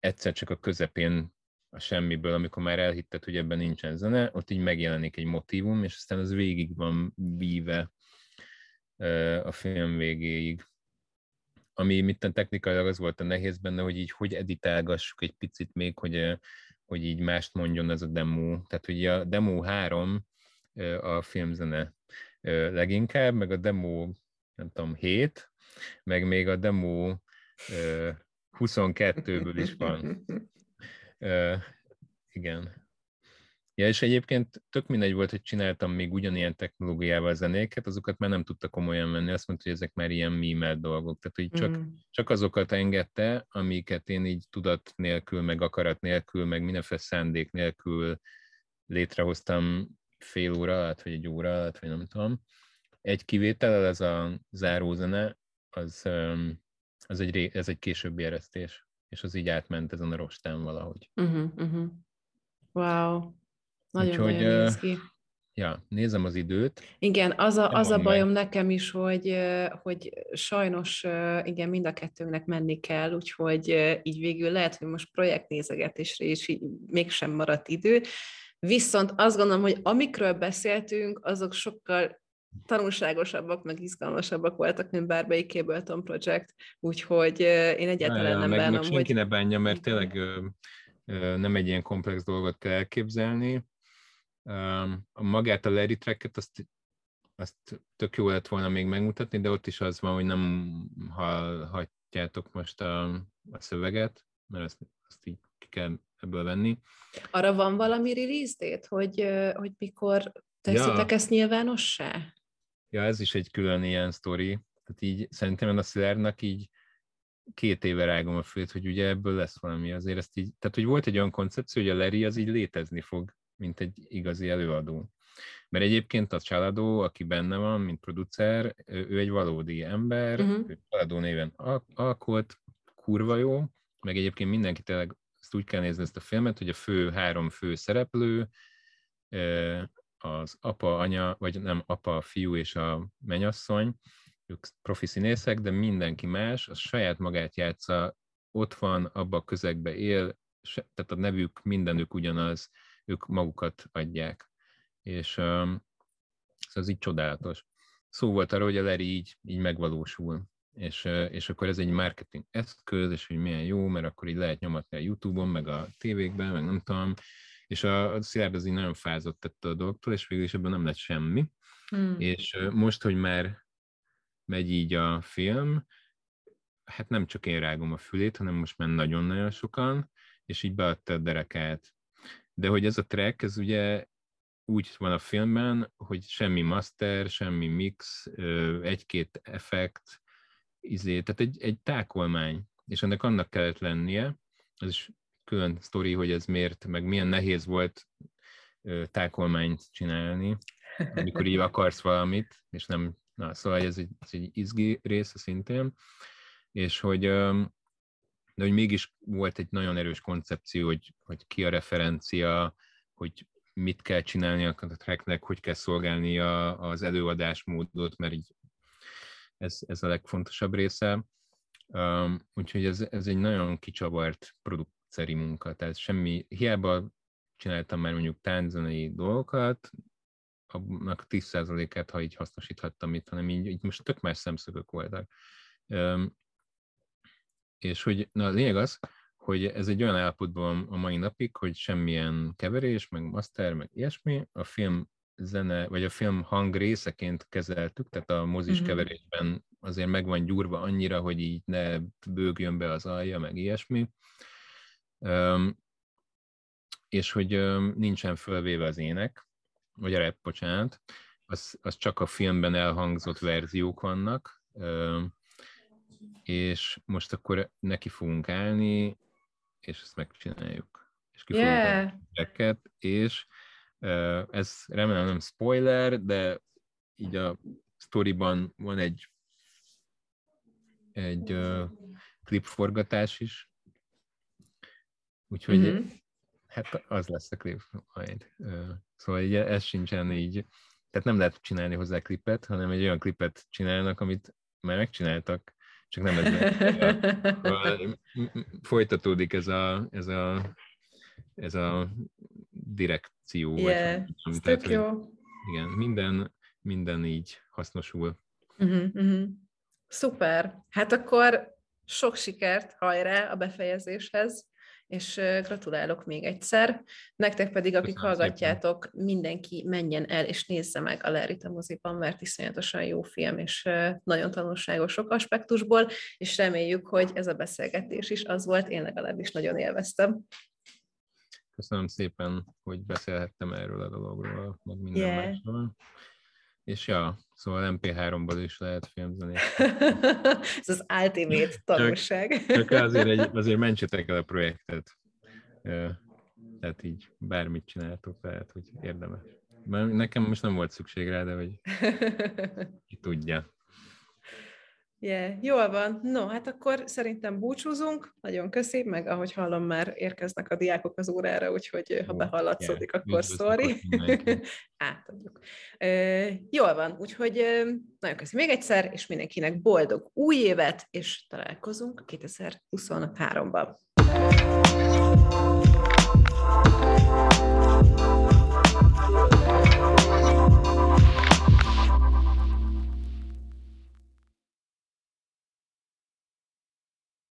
Speaker 2: egyszer csak a közepén a semmiből, amikor már elhitted, hogy ebben nincsen zene, ott így megjelenik egy motivum, és aztán az végig van víve a film végéig. Ami mitten technikailag az volt a nehéz benne, hogy így hogy editálgassuk egy picit még, hogy, hogy így mást mondjon ez a demo. Tehát, hogy a demo 3 a filmzene leginkább, meg a demo, nem tudom, 7, meg még a demo 22-ből is van. Uh, igen. Ja, és egyébként tök mindegy volt, hogy csináltam még ugyanilyen technológiával zenéket, azokat már nem tudta komolyan venni, azt mondta, hogy ezek már ilyen mímelt dolgok. Tehát, hogy csak, mm. csak azokat engedte, amiket én így tudat nélkül, meg akarat nélkül, meg mindenféle szándék nélkül létrehoztam fél óra alatt, vagy egy óra alatt, vagy nem tudom. Egy kivétel, ez a zárózene, az um, ez egy, ez egy későbbi eresztés, és az így átment ezen a rostán valahogy.
Speaker 1: Uh-huh, uh-huh. Wow, nagyon-nagyon néz ki.
Speaker 2: Ja, nézem az időt.
Speaker 1: Igen, az a, az a bajom meg. nekem is, hogy, hogy sajnos igen, mind a kettőnknek menni kell, úgyhogy így végül lehet, hogy most projektnézegetésre is így mégsem maradt idő, Viszont azt gondolom, hogy amikről beszéltünk, azok sokkal tanulságosabbak, meg izgalmasabbak voltak, mint bármelyik Cableton Project, úgyhogy én egyáltalán ja, nem
Speaker 2: meg,
Speaker 1: bánom,
Speaker 2: meg senki hogy... ne bánja, mert tényleg ö, ö, nem egy ilyen komplex dolgot kell elképzelni. A magát a Larry tracket, azt, azt tök jó lett volna még megmutatni, de ott is az van, hogy nem hallhatjátok most a, a szöveget, mert azt, azt így ki kell ebből venni.
Speaker 1: Arra van valami release date, hogy, hogy mikor teszitek ja. ezt nyilvánossá?
Speaker 2: Ja, ez is egy külön ilyen sztori. Tehát így szerintem a Szilárnak így két éve rágom a fülét, hogy ugye ebből lesz valami. Azért ezt így, tehát hogy volt egy olyan koncepció, hogy a Larry az így létezni fog, mint egy igazi előadó. Mert egyébként a családó, aki benne van, mint producer, ő egy valódi ember, uh-huh. ő családó néven alkot, kurva jó, meg egyébként mindenki tényleg ezt úgy kell nézni ezt a filmet, hogy a fő, három fő szereplő, az apa, anya, vagy nem apa, fiú és a menyasszony, ők profi színészek, de mindenki más, az saját magát játsza, ott van, abba a közegbe él, tehát a nevük, mindenük ugyanaz, ők magukat adják. És um, ez így csodálatos. Szó volt arra, hogy a Larry így, így megvalósul. És, és akkor ez egy marketing eszköz, és hogy milyen jó, mert akkor így lehet nyomatni a Youtube-on, meg a tévékben, meg nem tudom, és a, a Szilárd az így nagyon fázott tette a dolgtól, és végül is ebben nem lett semmi. Hmm. És most, hogy már megy így a film, hát nem csak én rágom a fülét, hanem most már nagyon-nagyon sokan, és így beadta a derekát. De hogy ez a track, ez ugye úgy van a filmben, hogy semmi master, semmi mix, egy-két effekt, izé, tehát egy, egy tákolmány, és ennek annak kellett lennie, ez is külön sztori, hogy ez miért, meg milyen nehéz volt tákolmányt csinálni, amikor így akarsz valamit, és nem, na, szóval ez egy, ez egy izgi része szintén, és hogy, de hogy mégis volt egy nagyon erős koncepció, hogy, hogy ki a referencia, hogy mit kell csinálni a tracknek, hogy kell szolgálni a, az előadásmódot, mert így ez, ez a legfontosabb része. Um, úgyhogy ez, ez egy nagyon kicsavart produceri munka, tehát semmi, hiába csináltam már mondjuk tánczenei dolgokat, annak 10%-át, ha így hasznosíthattam itt, hanem így, így most tök más szemszögök voltak. Um, és hogy na, a lényeg az, hogy ez egy olyan állapotban a mai napig, hogy semmilyen keverés, meg master, meg ilyesmi, a film zene, vagy a film hang részeként kezeltük, tehát a mozis uh-huh. keverésben azért meg van gyúrva annyira, hogy így ne bőgjön be az alja, meg ilyesmi. És hogy nincsen fölvéve az ének, vagy a rap, bocsánat, az, az csak a filmben elhangzott verziók vannak, és most akkor neki fogunk állni, és ezt megcsináljuk. És ki yeah. fogunk és ez remélem nem spoiler, de így a sztoriban van egy egy uh, klipforgatás is. Úgyhogy mm-hmm. hát az lesz a klip majd. Szóval így ez sincsen így, tehát nem lehet csinálni hozzá klipet, hanem egy olyan klipet csinálnak, amit már megcsináltak, csak nem ez folytatódik ez a, ez a, ez a direkció.
Speaker 1: Yeah, vagy, tehát, hogy, jó.
Speaker 2: Igen, minden, minden így hasznosul.
Speaker 1: Uh-huh, uh-huh. Szuper. Hát akkor sok sikert, hajrá a befejezéshez, és gratulálok még egyszer. Nektek pedig, akik Köszönöm hallgatjátok, szépen. mindenki menjen el és nézze meg a Lerita moziban, mert iszonyatosan jó film, és nagyon tanulságos sok aspektusból, és reméljük, hogy ez a beszélgetés is az volt, én legalábbis nagyon élveztem.
Speaker 2: Köszönöm szépen, hogy beszélhettem erről a dologról, meg minden yeah. másról. És ja, szóval MP3-ból is lehet filmzenét.
Speaker 1: Ez az ultimate tanulság.
Speaker 2: Csak, csak azért, egy, azért mentsetek el a projektet. Tehát így bármit csináltok, lehet, hogy érdemes. Mert nekem most nem volt szükség rá, de hogy ki tudja.
Speaker 1: Yeah, jól van. No, hát akkor szerintem búcsúzunk. Nagyon köszi, meg ahogy hallom, már érkeznek a diákok az órára, úgyhogy ha behallatszódik, yeah. akkor sorry. Átadjuk. Uh, jól van, úgyhogy uh, nagyon köszi még egyszer, és mindenkinek boldog új évet, és találkozunk 2023-ban.